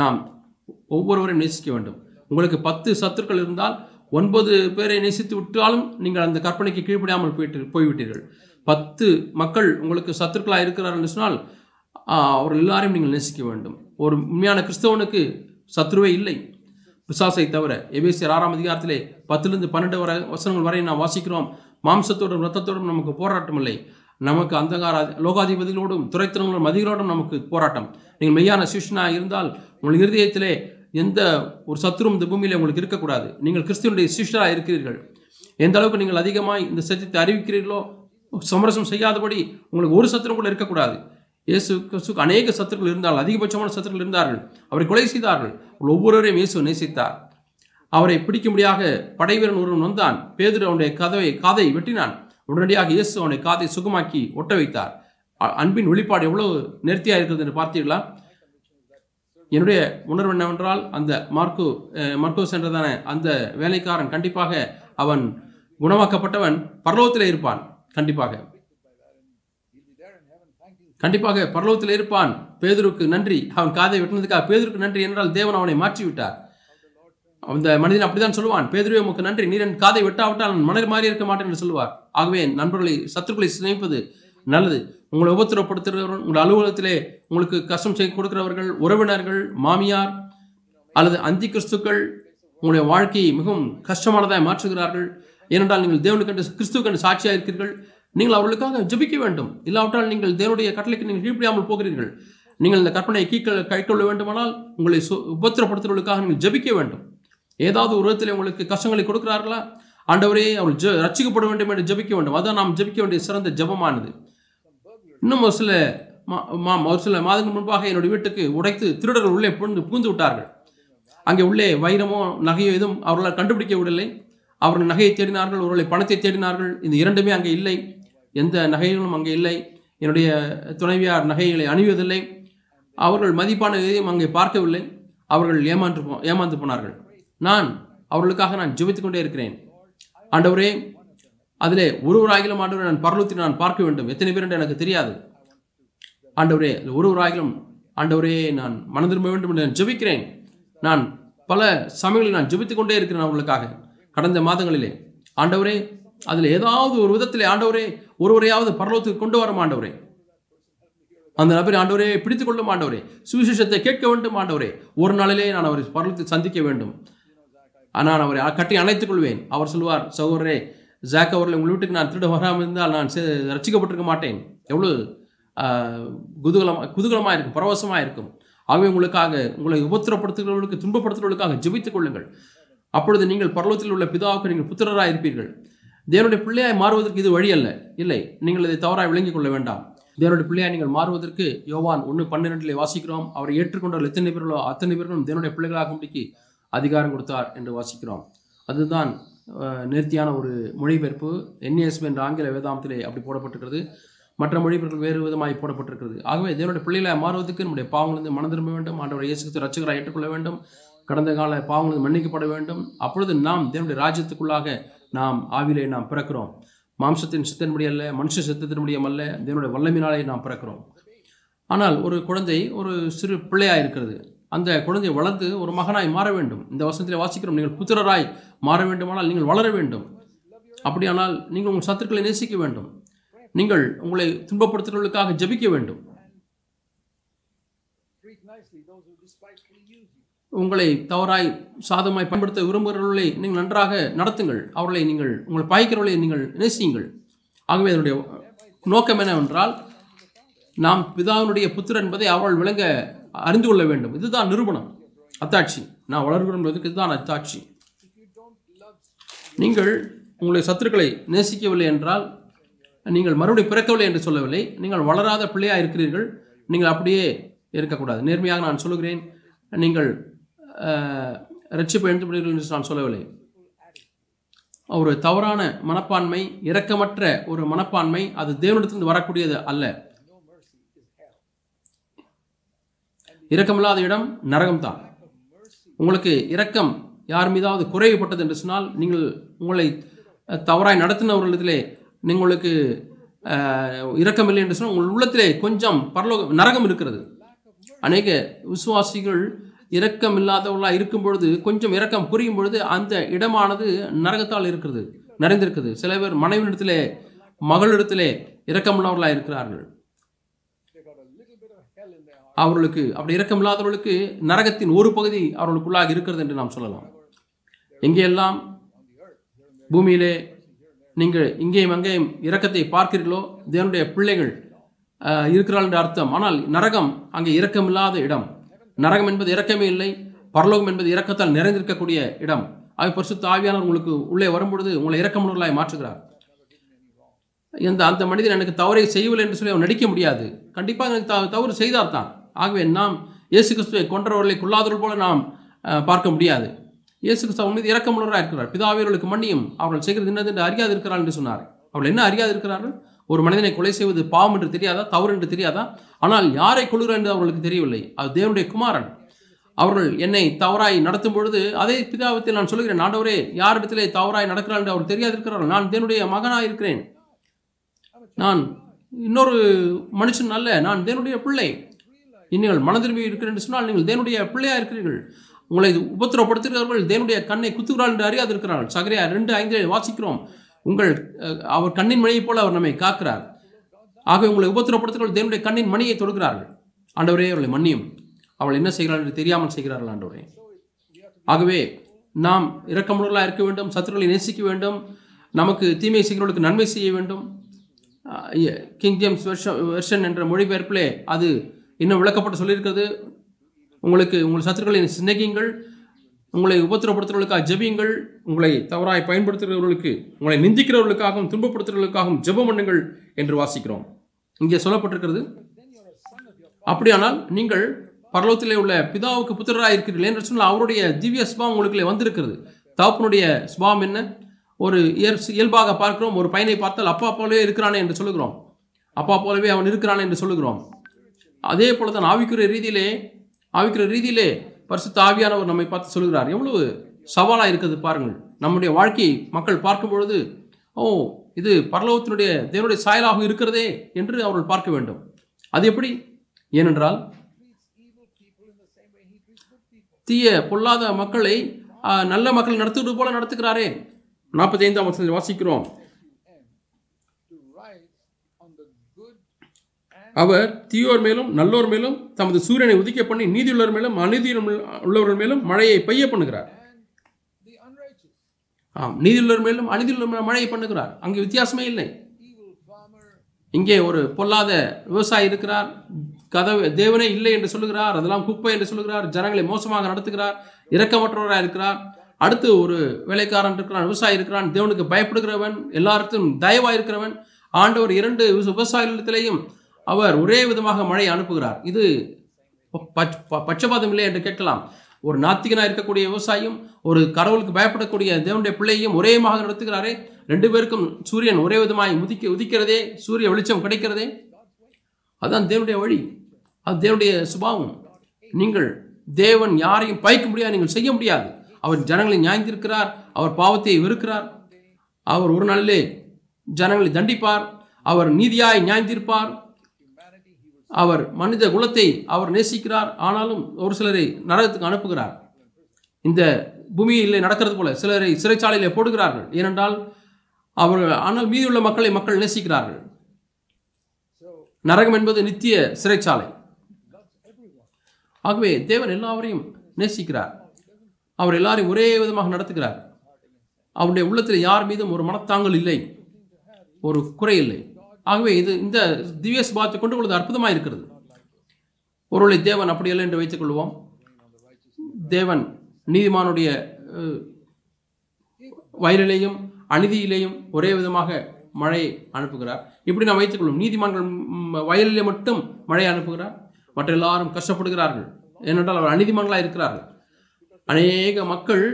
நாம் ஒவ்வொருவரையும் நேசிக்க வேண்டும். உங்களுக்கு பத்து சத்துருக்கள் இருந்தால் ஒன்பது பேரை நேசித்து விட்டாலும் நீங்கள் அந்த கற்பனைக்கு கீழ்ப்படியாமல் போயிட்டு போய்விட்டீர்கள். பத்து மக்கள் உங்களுக்கு சத்துருக்களாக இருக்கிறார்கள் என்று சொன்னால் அவர்கள் எல்லாரையும் நீங்கள் நேசிக்க வேண்டும். ஒரு உண்மையான கிறிஸ்தவனுக்கு சத்ருவே இல்லை. பிசாசை தவிர எபேசியர் ஆறாம் அதிகாரத்திலே பத்துலேருந்து பன்னெண்டு வரை வசனங்கள் வரை நாம் வாசிக்கிறோம். மாம்சத்தோடும் ரத்தத்தோடும் நமக்கு போராட்டம் இல்லை. நமக்கு அந்தகார லோகாதிபதிகளோடும் துறைத்தனங்களும் மதிகளோடும் நமக்கு போராட்டம். நீங்கள் மெய்யான சிஷ்யனாக இருந்தால் உங்கள் இருதயத்திலே எந்த ஒரு சத்துரும் இந்த பூமியில் உங்களுக்கு இருக்கக்கூடாது. நீங்கள் கிறிஸ்துவனுடைய சிஷ்யராக இருக்கிறீர்கள். எந்த அளவுக்கு நீங்கள் அதிகமாக இந்த சத்தியத்தை அறிவிக்கிறீர்களோ சமரசம் செய்யாதபடி உங்களுக்கு ஒரு சத்துரும் கூட இருக்கக்கூடாது. இயேசு கிறிஸ்துக்கு அநேக சத்துருக்கள் இருந்தார்கள் அதிகபட்சமான சத்துருக்கள் இருந்தார்கள். அவரை கொலை செய்தார்கள். ஒவ்வொருவரையும் இயேசு நேசித்தார். அவரை பிடிக்கும்படியாக படைவீரன் ஒருவன் வந்தான். பேதுரு அவனுடைய கதவை காதை வெட்டினான். உடனடியாக இயேசு அவனை காதை சுகமாக்கி ஒட்ட வைத்தார். அ- அன்பின் வெளிப்பாடு எவ்வளவு நேர்த்தியாக இருக்கிறது என்று பார்த்தீர்களா? என்னுடைய உணர்வு என்னவென்றால் அந்த மார்க்கு மார்க்கோ சென்றதான அந்த வேலைக்காரன் கண்டிப்பாக அவன் குணமாக்கப்பட்டவன் பரலோகத்தில் இருப்பான். கண்டிப்பாக. கண்டிப்பாக பரலோகத்தில் இருப்பான். பேதுருக்கு நன்றி. அவன் காதை வெட்டினதுக்காக பேதுருக்கு நன்றி என்றால் தேவன் அவனை மாற்றி விட்டார் அந்த மனிதன் அப்படிதான் சொல்லுவான். பேதுருவே உமக்கு நன்றி. நீர் என் காதை வெட்டாவிட்டால் நான் மலர் மாறி இருக்க மாட்டேன் என்று சொல்லுவார். ஆகவே நண்பர்களை சத்துருக்களை சிணைப்பது நல்லது. உங்களை உபத்திரப்படுத்துகிறவர்கள் உங்கள் அலுவலகத்திலே உங்களுக்கு கஷ்டம் செய்ய கொடுக்கிறவர்கள் உறவினர்கள் மாமியார் அல்லது அந்தி கிறிஸ்துக்கள் உங்களுடைய வாழ்க்கையை மிகவும் கஷ்டமானதாக மாற்றுகிறார்கள். ஏனென்றால் நீங்கள் தேவனுக்கு கண்டு கிறிஸ்துவுக்கு கண்டு சாட்சியாக இருக்கிறீர்கள் நீங்கள் அவர்களுக்காக ஜெபிக்க வேண்டும். இல்லாவிட்டால் நீங்கள் தேவனுடைய கட்டளைக்கு நீங்கள் கீழ்ப்படியாமல் போகிறீர்கள். நீங்கள் இந்த கற்பனையை கீழ்க்க கைக்கொள்ள வேண்டுமானால் உங்களை சு- உபத்திரப்படுத்துவதற்காக நீங்கள் ஜெபிக்க வேண்டும். ஏதாவது ஒரு விதத்தில் உங்களுக்கு கஷ்டங்களை கொடுக்கிறார்களா? ஆண்டவரே அவள் ஜ ரச்சிக்கப்பட வேண்டும் என்று ஜெபிக்க வேண்டும். அதான் நாம் ஜபிக்க வேண்டிய சிறந்த ஜெபமானது. இன்னும் ஒரு சில மா- மா- ஒரு சில மாதங்கள் முன்பாக என்னுடைய வீட்டுக்கு உடைத்து திருடர்கள் உள்ளே புகுந்து புகுந்து விட்டார்கள். அங்கே உள்ளே வைரமோ நகையோ எதுவும் அவர்களால் கண்டுபிடிக்க விடலை அவர்கள் நகையை தேடினார்கள் ஒருவேளை பணத்தை தேடினார்கள். இந்த இரண்டுமே அங்கே இல்லை. எந்த நகைகளும் அங்கே இல்லை. என்னுடைய துணைவியார் நகைகளை அணிவதில்லை. அவர்கள் மதிப்பான எதையும் அங்கே பார்க்கவில்லை. அவர்கள் ஏமாந்து போ ஏமாந்து போனார்கள். நான் அவர்களுக்காக நான் ஜெபித்து கொண்டே இருக்கிறேன். ஆண்டவரே அதிலே ஒருவராகிலும் ஆண்டவரை நான் பரலோகத்தில் நான் பார்க்க வேண்டும். எத்தனை பேர் என்று எனக்கு தெரியாது. ஆண்டவரே ஒருவராகிலும் ஆண்டவரே நான் மனதிரும்ப வேண்டும் என்று நான் ஜெபிக்கிறேன். நான் பல சமயங்களில் நான் ஜெபித்து கொண்டே இருக்கிறேன் அவர்களுக்காக. கடந்த மாதங்களிலே ஆண்டவரே அதில் ஏதாவது ஒரு விதத்தில் ஆண்டவரே ஒருவரையாவது பரலோகத்துக்கு கொண்டு வர மாண்டவரே. அந்த நபரை ஆண்டவரே பிடித்துக் கொள்ள மாண்டவரே. சுவிசேஷத்தை கேட்க வேண்டும் ஆண்டவரே ஒரு நாளிலே நான் அவரை பரலத்தை சந்திக்க வேண்டும். நான் அவரை கட்டி அணைத்துக் கொள்வேன். அவர் சொல்வார் சகோதரே ஜாக் அவர்களை உங்கள் வீட்டுக்கு நான் திருட வராமல் இருந்தால் நான் ரசிக்கப்பட்டிருக்க மாட்டேன். எவ்வளவு ஆஹ், குதூகலமாக இருக்கும் பரவசமாக இருக்கும். ஆகவே உங்களுக்காக உங்களை உபத்திரப்படுத்துகிறவர்களுக்கு துன்பப்படுத்துகிறவர்களுக்காக ஜெபித்துக் கொள்ளுங்கள். அப்பொழுது நீங்கள் பரலோகத்தில் உள்ள பிதாவுக்கு நீங்கள் புத்திரராக இருப்பீர்கள் தேவனுடைய பிள்ளையாய் மாறுவதற்கு இது வழி அல்ல இல்லை நீங்கள் இதை தவறாய் விளங்கிக் கொள்ள வேண்டாம். தேவனுடைய பிள்ளையாய் நீங்கள் மாறுவதற்கு யோவான் ஒன்று பன்னிரெண்டிலே வாசிக்கிறோம். அவரை ஏற்றுக்கொண்டால் எத்தனை பேர்களோ அத்தனை பேர்களும் தேவனுடைய பிள்ளைகளாக அதிகாரம் கொடுத்தார் என்று வாசிக்கிறோம். அதுதான் நேர்த்தியான ஒரு மொழிபெயர்ப்பு. என்ஏஎஸ்பி என்ற ஆங்கில வேதாந்தத்திலே அப்படி போடப்பட்டிருக்கிறது. மற்ற மொழிபெயர்ப்புகள் வேறு விதமாக போடப்பட்டிருக்கிறது. ஆகவே தேவனுடைய பிள்ளைகளை மாறுவதற்கு நம்முடைய பாவங்களிலிருந்து மனம் திரும்ப வேண்டும். ஆண்டவர் இயேசுக்கு ரச்சகராக ஏற்றுக்கொள்ள வேண்டும். கடந்த கால பாவங்களுக்கு மன்னிக்கப்பட வேண்டும். அப்பொழுது நாம் தேவனுடைய ராஜ்யத்துக்குள்ளாக நாம் ஆவிலே நாம் பிறக்கிறோம். மாம்சத்தின் சித்தன்படி அல்ல மனுஷ சித்தத்தின்படியும் அல்ல தேவனுடைய வல்லமினாலே நாம் பிறக்கிறோம். ஆனால் ஒரு குழந்தை ஒரு சிறு பிள்ளையாக இருக்கிறது. அந்த குழந்தை வளர்ந்து ஒரு மகனாய் மாற வேண்டும். இந்த வசனத்தில் வாசிக்கிறோம் நீங்கள் புத்திரராய் மாற வேண்டுமானால் நீங்கள் வளர வேண்டும். அப்படியானால் நீங்கள் உங்கள் சத்துருக்களை நேசிக்க வேண்டும். நீங்கள் உங்களை துன்பப்படுத்துகிறவர்களுக்காக ஜெபிக்க வேண்டும். உங்களை தவறாய் சாதமாய் பயன்படுத்த விரும்புகிறவர்களை நீங்கள் நன்றாக நடத்துங்கள். அவர்களை நீங்கள் உங்களை பாய்க்கிறவர்களை நீங்கள் நேசியுங்கள். ஆகவே அதனுடைய நோக்கம் என்னவென்றால் நாம் பிதாவினுடைய புத்திரன் என்பதை அவர்கள் விளங்க அறிந்து கொள்ள வேண்டும். இதுதான் நிறுவனம் அத்தாட்சி. நான் வளர்கிறோம் என்பதற்கு இதுதான் அத்தாட்சி. நீங்கள் உங்களுடைய சத்துருக்களை நேசிக்கவில்லை என்றால் நீங்கள் மறுபடியும் பிறக்கவில்லை என்று சொல்லவில்லை. நீங்கள் வளராத பிள்ளையாக இருக்கிறீர்கள். நீங்கள் அப்படியே இருக்கக்கூடாது. நேர்மையாக நான் சொல்லுகிறேன். நீங்கள் ரட்சிப்பு எழுந்து என்று நான் சொல்லவில்லை. ஒரு தவறான மனப்பான்மை இரக்கமற்ற ஒரு மனப்பான்மை அது தேவனிடத்திலிருந்து வரக்கூடியது அல்ல. இரக்கமில்லாத இடம் நரகம்தான். உங்களுக்கு இரக்கம் யார் மீதாவது குறைவுபட்டது என்று சொன்னால் நீங்கள் உங்களை தவறாய் நடத்தினவர்களிடத்திலே உங்களுக்கு அஹ், இரக்கமில்லை என்று சொன்னால் உங்கள் உள்ளத்திலே கொஞ்சம் பரலோக நரகம் இருக்கிறது. அநேக விசுவாசிகள் இரக்கம் இல்லாதவர்களாக இருக்கும் பொழுது கொஞ்சம் இரக்கம் புரியும் பொழுது அந்த இடமானது நரகத்தால் இருக்கிறது நிறைந்திருக்குது சில பேர் மனைவியிடத்திலே மகளிடத்திலே இரக்கமுள்ளவர்களாக இருக்கிறார்கள். அவர்களுக்கு அப்படி இரக்கம் இல்லாதவர்களுக்கு நரகத்தின் ஒரு பகுதி அவர்களுக்குள்ளாக இருக்கிறது என்று நாம் சொல்லலாம். எங்கெல்லாம் பூமியிலே நீங்கள் இங்கேயும் அங்கேயும் இரக்கத்தை பார்க்கிறீர்களோ தேவனுடைய பிள்ளைகள் இருக்கிறாள் இருக்கிறார்கள் என்று அர்த்தம். ஆனால் நரகம் அங்கே இரக்கமில்லாத இடம். நரகம் என்பது இறக்கமே இல்லை. பரலோகம் என்பது இறக்கத்தால் நிறைந்திருக்கக்கூடிய இடம். அவை பரிசுத்த ஆவியானவர் உங்களுக்கு உள்ளே வரும்பொழுது உங்களை இரக்கமுள்ளவர்களாய் மாற்றுகிறார். எந்த அந்த மனிதன் எனக்கு தவறை செய்யவில்லை என்று சொல்லி அவன் நடிக்க முடியாது. கண்டிப்பாக எனக்கு த- தவறு செய்தார் தான். ஆகவே நாம் இயேசு கிறிஸ்துவை கொன்றவர்களை கொள்ளாதவர்கள் போல நாம் பார்க்க முடியாது. இயேசு கிறிஸ்து அவன் மீது இறக்கமுள்ளவராக இருக்கிறார். பிதாவியர்களுக்கு மன்னியும். அவர்கள் செய்கிறது என்னது என்று அறியாது இருக்கிறார் என்று சொன்னார் அவர்கள் என்ன அறியாது இருக்கிறார்கள் ஒரு மனிதனை கொலை செய்வது பாவம் என்று தெரியாதா? தவறு என்று தெரியாதா? ஆனால் யாரை கொள்கிறார் என்று அவர்களுக்கு தெரியவில்லை. அது தேவனுடைய குமாரன். அவர்கள் என்னை தவறாய் நடத்தும் பொழுது அதே பிதாவத்தில் நான் சொல்கிறேன் ஆண்டவரே யாரிடத்திலே தவறாய் நடக்கிறார் என்று அவர் தெரியாதிருக்கிறார்கள். நான் தேவனுடைய மகனாக இருக்கிறேன். நான் இன்னொரு மனுஷன் அல்ல. நான் தேவனுடைய பிள்ளை. நீங்கள் மனதிரும்பி இருக்கிறேன் என்று சொன்னால் நீங்கள் தேவனுடைய பிள்ளையா இருக்கிறீர்கள். உங்களை உபத்திரப்படுத்துகிறவர்கள் தேவனுடைய கண்ணை குத்துகிறாள் என்று அறியாது இருக்கிறார்கள் சகரியா ரெண்டு ஐந்திலே வாசிக்கிறோம். உங்கள் அவர் கண்ணின் மணியைப் போல அவர் நம்மை காக்கிறார். ஆகவே உங்களை உபத்திரப்படுத்துகிறவர்கள் தேவனுடைய கண்ணின் மணியை தொடுகிறார்கள். ஆண்டவரே அவர்களை மன்னியும். அவள் என்ன செய்கிறாள் என்று தெரியாமல் செய்கிறார்கள் ஆண்டவரே. ஆகவே நாம் இரக்கமுள்ளவர்களாக இருக்க வேண்டும் சத்துருக்களை நேசிக்க வேண்டும் நமக்கு தீமை செய்கிறவர்களுக்கு நன்மை செய்ய வேண்டும். கிங் ஜேம்ஸ் வெர்ஷன் வெர்ஷன் என்ற மொழிபெயர்ப்பிலே அது இன்னும் விளக்கப்பட்டு சொல்லியிருக்கிறது. உங்களுக்கு உங்கள் சத்துருக்களை சிநேகியுங்கள். உங்களை உபத்திரப்படுத்துறவர்களுக்காக ஜெபியுங்கள் உங்களை தவறாய் பயன்படுத்துகிறவர்களுக்கு உங்களை நிந்திக்கிறவர்களுக்காகவும் துன்பப்படுத்துகிறவர்களுக்காகவும் ஜெபம் பண்ணுங்கள் என்று வாசிக்கிறோம். இங்கே சொல்லப்பட்டிருக்கிறது அப்படியானால் நீங்கள் பரலோகத்திலே உள்ள பிதாவுக்கு புத்திரராக இருக்கிறீர்கள். என்று சொன்னால் அவருடைய திவ்ய சுபாவம் உங்களுக்குள்ளே வந்திருக்கிறது. தகப்பனுடைய சுபாவம் என்ன? ஒரு இயற் இயல்பாக பார்க்கிறோம் ஒரு பையனை பார்த்தால் அப்பா போலவே இருக்கிறானே என்று சொல்லுகிறோம். அப்பா போலவே அவன் இருக்கிறானே என்று சொல்லுகிறோம். அதே போல தான் ஆவிக்குரிய ரீதியிலே ஆவிக்குரிய ரீதியிலே பரிசு தாவியானவர் நம்மை பார்த்து சொல்கிறார். எவ்வளவு சவாலாக இருக்குது பாருங்கள். நம்முடைய வாழ்க்கையை மக்கள் பார்க்கும் பொழுது ஓ இது பரலோகத்தினுடைய தேவனுடைய சாயலாக இருக்கிறதே என்று அவர்கள் பார்க்க வேண்டும். அது எப்படி? ஏனென்றால் தீய பொல்லாத மக்களை நல்ல மக்கள் நடத்துவது போல நடத்துகிறாரே. நாற்பத்தி ஐந்தாம் வாசிக்கிறோம். அவர் தீயோர் மேலும் நல்லோர் மேலும் தமது சூரியனை உதிக்க பண்ணி நீதியுள்ளவர் மேலும் அநீதி உள்ளவர்கள் மேலும் மழையை பெய்ய பண்ணுகிறார். ஆம் நீதியுள்ளவர் மேலும் அநீதியுள்ள மேலும் மழையை பண்ணுகிறார். அங்கே வித்தியாசமே இல்லை. இங்கே ஒரு பொல்லாத விவசாயி இருக்கிறார். கதவு தேவனே இல்லை என்று சொல்லுகிறார். அதெல்லாம் குப்பை என்று சொல்லுகிறார். ஜனங்களை மோசமாக நடத்துகிறார். இரக்கமற்றவராக இருக்கிறார். அடுத்து ஒரு வேலைக்காரன் இருக்கிறான் விவசாயி இருக்கிறான். தேவனுக்கு பயப்படுகிறவன் எல்லாருக்கும் தயவாக இருக்கிறவன் ஆண்டவர் இரண்டு விவச- விவசாயிகளிடத்திலேயும் அவர் ஒரே விதமாக மழை அனுப்புகிறார். இது ப- பட்சபாதம் இல்லை என்று கேட்கலாம். ஒரு நாத்திகனாக இருக்கக்கூடிய விவசாயியும் ஒரு கடவுளுக்கு பயப்படக்கூடிய தேவனுடைய பிள்ளையும் ஒரேமாக நடத்துகிறாரே. ரெண்டு பேருக்கும் சூரியன் ஒரே விதமாய் உதிக்க உதிக்கிறதே சூரிய வெளிச்சம் கிடைக்கிறதே. அதுதான் தேவனுடைய வழி. அது தேவனுடைய சுபாவம். நீங்கள் தேவன் யாரையும் பயக்க முடியாது நீங்கள் செய்ய முடியாது. அவர் ஜனங்களை நியாய்ந்திருக்கிறார் அவர் பாவத்தை வெறுக்கிறார். அவர் ஒரு நாளிலே ஜனங்களை தண்டிப்பார் அவர் நீதியாய் நியாய்ந்திருப்பார். அவர் மனித குலத்தை அவர் நேசிக்கிறார். ஆனாலும் ஒரு சிலரை நரகத்துக்கு அனுப்புகிறார். இந்த பூமியில் நடக்கிறது போல சிலரை சிறைச்சாலையில் போடுகிறார்கள். ஏனென்றால் அவர்கள் ஆனால் மீதியுள்ள மக்களை மக்கள் நேசிக்கிறார்கள். நரகம் என்பது நித்திய சிறைச்சாலை. ஆகவே தேவன் எல்லாவரையும் நேசிக்கிறார். அவர் எல்லாரையும் ஒரே விதமாக நடத்துகிறார். அவருடைய உள்ளத்தில் யார் மீதும் ஒரு மனத்தாங்கல் இல்லை. ஒரு குறை இல்லை. ஆகவே இது இந்த திவ்ய சுபாவத்தை கொண்டு கொள்வது அற்புதமாக இருக்கிறது. ஒருவேளை தேவன் அப்படியல்ல என்று வைத்துக் கொள்வோம். தேவன் நீதிமானுடைய வயலிலேயும் அநீதியிலேயும் ஒரே விதமாக மழை அனுப்புகிறார். இப்படி நாம் வைத்துக்கொள்வோம் நீதிமான்கள் வயலிலே மட்டும் மழை அனுப்புகிறார். மற்ற எல்லாரும் கஷ்டப்படுகிறார்கள். ஏனென்றால் அவர் அநீதிமான்களாக இருக்கிறார்கள். அநேக மக்கள்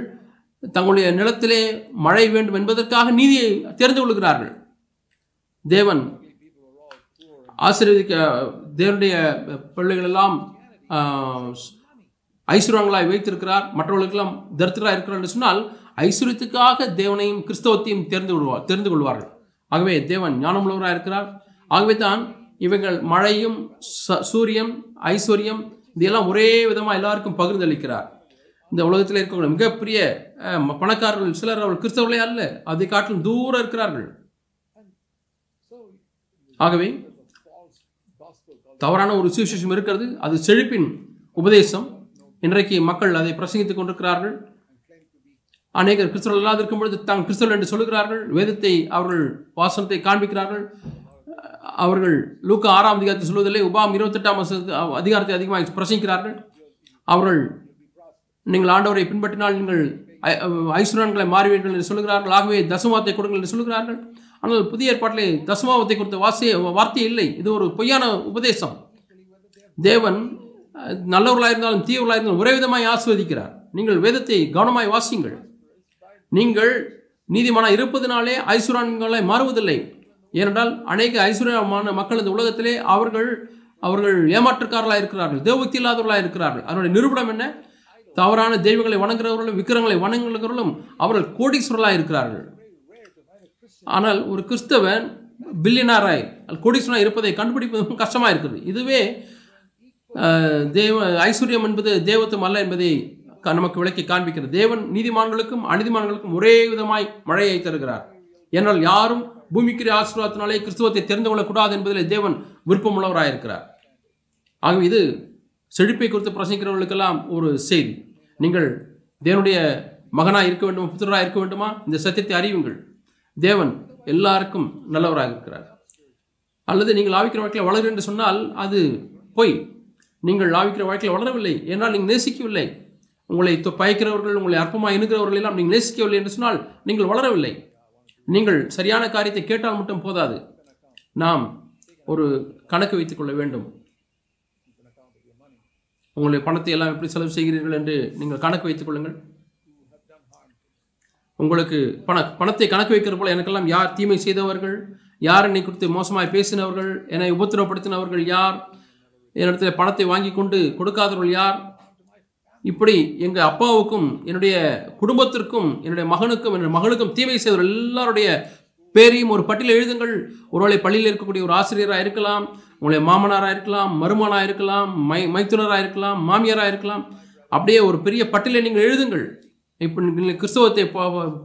தங்களுடைய நிலத்திலே மழை வேண்டும் என்பதற்காக நீதியை தெரிந்து கொள்கிறார்கள் தேவன் ஆசீர்வதிக்க தேவனுடைய பிள்ளைகளெல்லாம் ஐஸ்வர்யங்களாய் வைத்திருக்கிறார். மற்றவர்களுக்கெல்லாம் தரித்திராக இருக்கிறார் என்று சொன்னால் ஐஸ்வர்யத்துக்காக தேவனையும் கிறிஸ்தவத்தையும் தெரிந்து கொள்வார் தெரிந்து கொள்வார்கள். ஆகவே தேவன் ஞானமுள்ளவராக இருக்கிறார். ஆகவே தான் இவங்கள் மழையும் ச- சூரியன் ஐஸ்வர்யம் இதெல்லாம் ஒரே விதமாக எல்லாருக்கும் பகிர்ந்தளிக்கிறார். இந்த உலகத்தில் இருக்கக்கூடிய மிகப்பெரிய பணக்காரர்கள் சிலர் அவர்கள் கிறிஸ்தவர்களே அல்ல. அதை காட்டிலும் தூரம் இருக்கிறார்கள். ஆகவே தவறான ஒரு சுவிசேஷம் இருக்கிறது. அது செழிப்பின் உபதேசம். இன்றைக்கு மக்கள் அதை பிரசங்கித்துக் கொண்டிருக்கிறார்கள். அநேகர் கிறிஸ்தவர்கள் இல்லாது இருக்கும் பொழுது தாங்க கிறிஸ்தவர்கள் என்று சொல்லுகிறார்கள். வேதத்தை அவர்கள் வாசனத்தை காண்பிக்கிறார்கள். அவர்கள் லூக்க ஆறாம் அதிகாரத்தை சொல்வதில்லை உபாம் இருபத்தெட்டாம் அதிகாரத்தை அதிகமாக பிரசங்கிக்கிறார்கள். அவர்கள் நீங்கள் ஆண்டவரை பின்பற்றினால் நீங்கள் ஐஸ்வரன்களை மாறுவீர்கள் என்று சொல்லுகிறார்கள். ஆகவே தசமாத்தை கொடுங்கள் என்று சொல்லுகிறார்கள். ஆனால் புதிய ஏற்பாட்டிலே தசமாவத்தை குறித்த வாசி வார்த்தை இல்லை. இது ஒரு பொய்யான உபதேசம். தேவன் அஹ், நல்லவர்களாக இருந்தாலும் தீயவர்களாக இருந்தாலும் ஒரே விதமாய் ஆஸ்வதிக்கிறார் நீங்கள் வேதத்தை கவனமாய் வாசியுங்கள். நீங்கள் நீதிமான இருப்பதனாலே ஐஸ்வர்யங்களை மாறுவதில்லை. ஏனென்றால் அநேக ஐஸ்வர்யமான மக்கள் இந்த உலகத்திலே அவர்கள் அவர்கள் ஏமாற்றுக்காரர்களாக இருக்கிறார்கள் தேவபக்தி இல்லாதவர்களாக இருக்கிறார்கள். அதனுடைய நிறுவனம் என்ன? தவறான தெய்வங்களை வணங்குறவர்களும் விக்கிரங்களை வணங்குகிறவர்களும் அவர்கள் கோடீஸ்வரர்களாக இருக்கிறார்கள். ஆனால் ஒரு கிறிஸ்தவன் பில்லியனாராய் கோடீஸ்வரனாக இருப்பதை கண்டுபிடிப்பதும் கஷ்டமாக இருக்குது. இதுவே தேவ ஐஸ்வர்யம் என்பது தேவத்துவம் அல்ல என்பதை க- நமக்கு விளக்கி காண்பிக்கிறது. தேவன் நீதிமான்களுக்கும் அநீதிமான்களுக்கும் ஒரே விதமாய் மழையை தருகிறார். ஏனால் யாரும் பூமிக்குரிய ஆசீர்வாதத்தினாலே கிறிஸ்துவத்தை தெரிந்து கொள்ளக்கூடாது என்பதில் தேவன் விருப்பமுள்ளவராயிருக்கிறார் ஆகவே இது செழிப்பை குறித்து பிரசங்கிக்கிறவர்களுக்கெல்லாம் ஒரு செய்தி. நீங்கள் தேவனுடைய மகனாக இருக்க வேண்டுமா புத்திரராக இருக்க வேண்டுமா? இந்த சத்தியத்தை அறியுங்கள். தேவன் எல்லாருக்கும் நல்லவராக இருக்கிறார். அல்லது நீங்கள் ஆவிக்கிற வாழ்க்கையில் வளரு என்று சொன்னால் அது பொய். நீங்கள் ஆவிக்கிற வாழ்க்கையில் வளரவில்லை. ஏனால் நீங்கள் நேசிக்கவில்லை. உங்களை பயக்கிறவர்கள் உங்களை அற்பமாக எண்ணுகிறவர்கள் எல்லாம் நீங்கள் நேசிக்கவில்லை என்று சொன்னால் நீங்கள் வளரவில்லை. நீங்கள் சரியான காரியத்தை கேட்டால் மட்டும் போதாது. நாம் ஒரு கணக்கு வைத்துக் கொள்ள வேண்டும். உங்களுடைய பணத்தை எல்லாம் எப்படி செலவு செய்கிறீர்கள் என்று நீங்கள் கணக்கு வைத்துக் கொள்ளுங்கள். உங்களுக்கு பண பணத்தை கணக்கு வைக்கிற போல எனக்கெல்லாம் யார் தீமை செய்தவர்கள் யார் என்னை குறித்து மோசமாக பேசினவர்கள் என்னை உபத்திரப்படுத்தினவர்கள் யார் என்னிடத்தில் பணத்தை வாங்கி கொண்டு கொடுக்காதவர்கள் யார்? இப்படி எங்கள் அப்பாவுக்கும் என்னுடைய குடும்பத்திற்கும் என்னுடைய மகனுக்கும் என்னுடைய மகளுக்கும் தீமை செய்தவர்கள் எல்லாருடைய பேரையும் ஒரு பட்டியல் எழுதுங்கள். ஒருவேளை பள்ளியில் இருக்கக்கூடிய ஒரு ஆசிரியராக இருக்கலாம் உங்களுடைய மாமனாராக இருக்கலாம் மருமனாக இருக்கலாம் மை மைத்துனராக இருக்கலாம் மாமியாராக இருக்கலாம். அப்படியே ஒரு பெரிய பட்டியலை நீங்கள் எழுதுங்கள். இப்போ நீங்கள் கிறிஸ்தவத்தை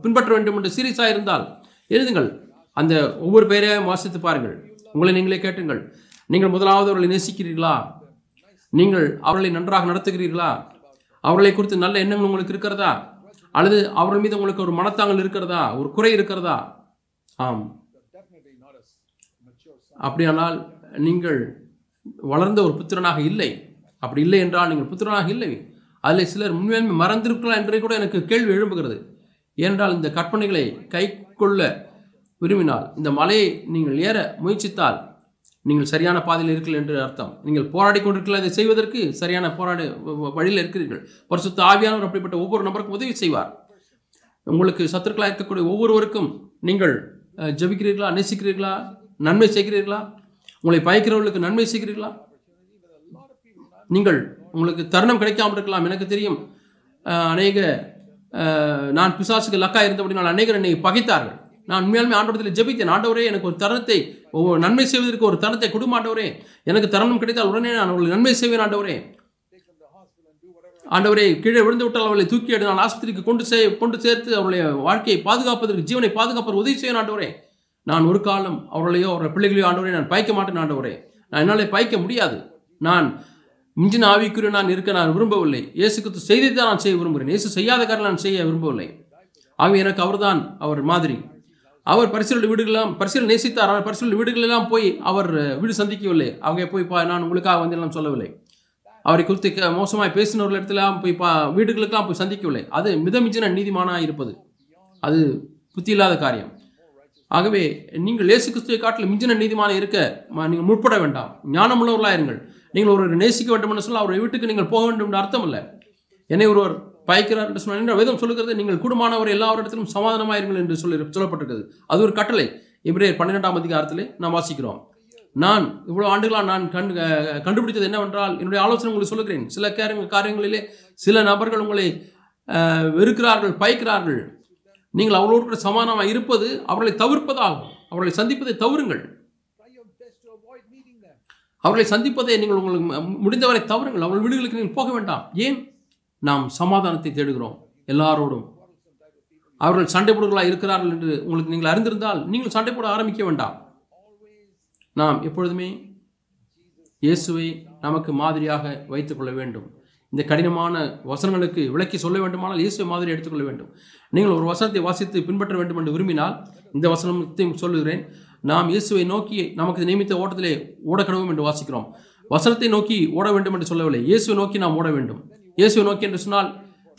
பின்பற்ற வேண்டும் என்று சீரியஸாக இருந்தால் எழுதுங்கள். அந்த ஒவ்வொரு பேரையும் வாசித்து பாருங்கள். உங்களை நீங்களே கேட்டுங்கள். நீங்கள் முதலாவது அவர்களை நேசிக்கிறீர்களா? நீங்கள் அவர்களை நன்றாக நடத்துகிறீர்களா? அவர்களை குறித்து நல்ல எண்ணங்கள் உங்களுக்கு இருக்கிறதா? அல்லது அவர்கள் மீது உங்களுக்கு ஒரு மனத்தாங்கல் இருக்கிறதா? ஒரு குறை இருக்கிறதா? ஆம். அப்படியானால் நீங்கள் வளர்ந்த ஒரு புத்திரனாக இல்லை. அப்படி இல்லை என்றால் நீங்கள் புத்திரனாக இல்லை. அதில் சிலர் உண்மையாலுமே மறந்திருக்கலாம் என்றே கூட எனக்கு கேள்வி எழும்புகிறது. ஏனென்றால் இந்த கற்பனைகளை கை கொள்ள விரும்பினால் இந்த மலையை நீங்கள் ஏற முயற்சித்தால் நீங்கள் சரியான பாதையில் இருக்கீர்கள் என்று அர்த்தம். நீங்கள் போராடி கொண்டிருக்கலாம் இதை செய்வதற்கு சரியான போராடு வழியில் இருக்கிறீர்கள். பரிசுத்த ஆவியானவர் அப்படிப்பட்ட ஒவ்வொரு நபருக்கும் உதவி செய்வார். உங்களுக்கு சத்துருக்களாக இருக்கக்கூடிய ஒவ்வொருவருக்கும் நீங்கள் ஜபிக்கிறீர்களா ஜெபிக்கிறீர்களா நேசிக்கிறீர்களா நன்மை செய்கிறீர்களா? உங்களை பயக்கிறவர்களுக்கு நன்மை செய்கிறீர்களா? நீங்கள் உங்களுக்கு தருணம் கிடைக்காமல் இருக்கலாம். எனக்கு தெரியும் அநேக நான் பிசாசுக்கு லக்கா இருந்தபடினால் அநேகர் என்னை பகைத்தார்கள். நான் உண்மையாலுமே ஆண்டவரத்தில் ஜெபித்தேன். ஆண்டவரே எனக்கு ஒரு தருணத்தை ஒவ்வொரு நன்மை செய்வதற்கு ஒரு தருணத்தை கொடுமா ஆண்டவரே. எனக்கு தருணம் கிடைத்தால் உடனே நான் உங்களுக்கு நன்மை செய்வேன் ஆண்டவரே. ஆண்டவரே கீழே விழுந்து விட்டால் அவளை தூக்கி எடு. நான் ஆஸ்பத்திரிக்கு கொண்டு சே கொண்டு சேர்த்து அவருடைய வாழ்க்கையை பாதுகாப்பதற்கு ஜீவனை பாதுகாப்பதற்கு உதவி செய்யணும் ஆண்டவரே. நான் ஒரு காலம் அவர்களையோ அவருடைய பிள்ளைகளையோ ஆண்டவரே நான் பாய்க்க மாட்டேன் ஆண்டவரே. நான் என்னால் பாய்க்க முடியாது. நான் மிஞ்சின ஆவிக்குரிய நான் இருக்க நான் விரும்பவில்லை. இயேசு கிறிஸ்து செய்தி தான் நான் செய்ய விரும்புகிறேன். இயேசு செய்யாத காரணம் நான் செய்ய விரும்பவில்லை. ஆகவே எனக்கு அவர்தான் அவர் மாதிரி. அவர் பரிசுகள் வீடுகளெல்லாம் பரிசுகள் நேசித்தார். ஆனால் பரிசுகள் வீடுகளெல்லாம் போய் அவர் வீடு சந்திக்கவில்லை. அவங்க போய் பா நான் உங்களுக்காக வந்து எல்லாம் சொல்லவில்லை. அவரை குறித்து மோசமாக பேசினவர்கள் இடத்துலாம் போய் பா வீடுகளுக்கெல்லாம் போய் சந்திக்கவில்லை. அது மிதமிஞ்சின நீதிமானாக இருப்பது. அது புத்தி இல்லாத காரியம். ஆகவே நீங்கள் இயேசு கிறிஸ்துவை காட்டில் மிஞ்சின நீதிமான இருக்க நீங்கள் முற்பட வேண்டாம். ஞானமுள்ளவர்களாக இருங்கள். நீங்கள் ஒரு நேசிக்க வேண்டும் என்று சொல்ல அவருடைய வீட்டுக்கு நீங்கள் போக வேண்டும் என்று அர்த்தம் இல்லை என்னை ஒருவர் பயக்கிறார் என்று சொன்னால் என்ற வேதம் சொல்லுகிறது நீங்கள் குடும்பமானவர் எல்லாவரிடத்திலும் சமாதானமாயிருங்கள் என்று சொல்லி சொல்லப்பட்டிருக்கிறது. அது ஒரு கட்டளை. இப்ரேயர் பன்னிரெண்டாம் அதிகாரத்திலே நாம் வாசிக்கிறோம். நான் இவ்வளோ ஆண்டுகளாக நான் கண்டு கண்டுபிடித்தது என்னவென்றால் என்னுடைய ஆலோசனை உங்களுக்கு சொல்லுகிறேன். சில காரியங்கள் காரியங்களிலே சில நபர்கள் உங்களை வெறுக்கிறார்கள் பயக்கிறார்கள். நீங்கள் அவர்களோடு சமாதானமாக சமானமாக இருப்பது அவர்களை தவிர்ப்பதாகும் அவர்களை சந்திப்பதை தவறுங்கள் அவர்களை சந்திப்பதை நீங்கள் உங்களுக்கு முடிந்தவரை தவறுங்கள். அவர்கள் வீடுகளுக்கு நீங்கள் போக வேண்டாம். ஏன்? நாம் சமாதானத்தை தேடுகிறோம். எல்லாரோடும். அவர்கள் சண்டை போடுகளாக இருக்கிறார்கள் என்று உங்களுக்கு நீங்கள் அறிந்திருந்தால் நீங்கள் சண்டை போட ஆரம்பிக்க வேண்டாம். நாம் எப்பொழுதுமே இயேசுவை நமக்கு மாதிரியாக வைத்துக்கொள்ள வேண்டும். இந்த கடினமான வசனங்களுக்கு விளக்கி சொல்ல வேண்டுமானால் இயேசுவை மாதிரி எடுத்துக்கொள்ள வேண்டும். நீங்கள் ஒரு வசனத்தை வாசித்து பின்பற்ற வேண்டும் என்று விரும்பினால் இந்த வசனத்தையும் சொல்லுகிறேன். நாம் இயேசுவை நோக்கி நமக்கு நியமித்த ஓட்டத்திலே ஓடக்கடவும் என்று வாசிக்கிறோம். வசனத்தை நோக்கி ஓட வேண்டும் என்று சொல்லவில்லை. இயேசுவை நோக்கி நாம் ஓட வேண்டும். இயேசுவை நோக்கி என்று சொன்னால்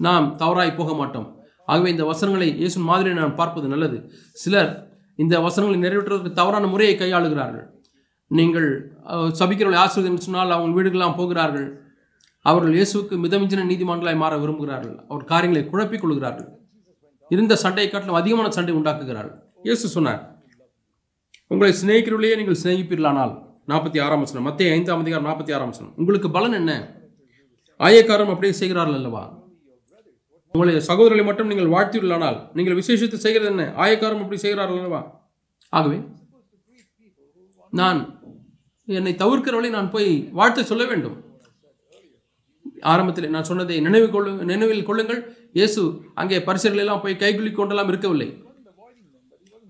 நாம் தவறாய் போக மாட்டோம். ஆகவே இந்த வசனங்களை இயேசு மாதிரி நான் பார்ப்பது நல்லது. சிலர் இந்த வசனங்களை நிறைவேற்றுவதற்கு தவறான முறையை கையாளுகிறார்கள். நீங்கள் சபிக்கிறவர்களை ஆசிரியர் சொன்னால் அவங்க வீடுகள்லாம் போகிறார்கள். அவர்கள் இயேசுவுக்கு மிதமிஞ்சின நீதிமன்றங்களாய் மாற விரும்புகிறார்கள். அவர் காரியங்களை குழப்பிக் கொள்கிறார்கள். இருந்த சண்டையை காட்டிலும் அதிகமான சண்டை உண்டாக்குகிறார்கள். இயேசு சொன்னார் உங்களை சிநேகிக்கிறவர்களையே நீங்கள் சிநேகிப்பீர்களானால் நாற்பத்தி ஆறாம் வசனம் மத்திய ஐந்தாம் அதிகாரம் நாற்பத்தி ஆறாம் வசனம். உங்களுக்கு பலன் என்ன? ஆயக்காரன் அப்படியே செய்கிறார்கள் அல்லவா? உங்களுடைய சகோதரர்களை மட்டும் நீங்கள் வாழ்த்தியுள்ளானால் நீங்கள் விசேஷத்தை செய்கிறது என்ன? ஆயக்காரம் அப்படி செய்கிறார்கள் அல்லவா? ஆகவே நான் என்னை தவிர்க்கிறவளை நான் போய் வாழ்த்து சொல்ல வேண்டும். ஆரம்பத்தில் நான் சொன்னதை நினைவு கொள்ளு நினைவில் கொள்ளுங்கள். இயேசு அங்கே பரிசுகளெல்லாம் போய் கைகுலி கொண்டெல்லாம் இருக்கவில்லை.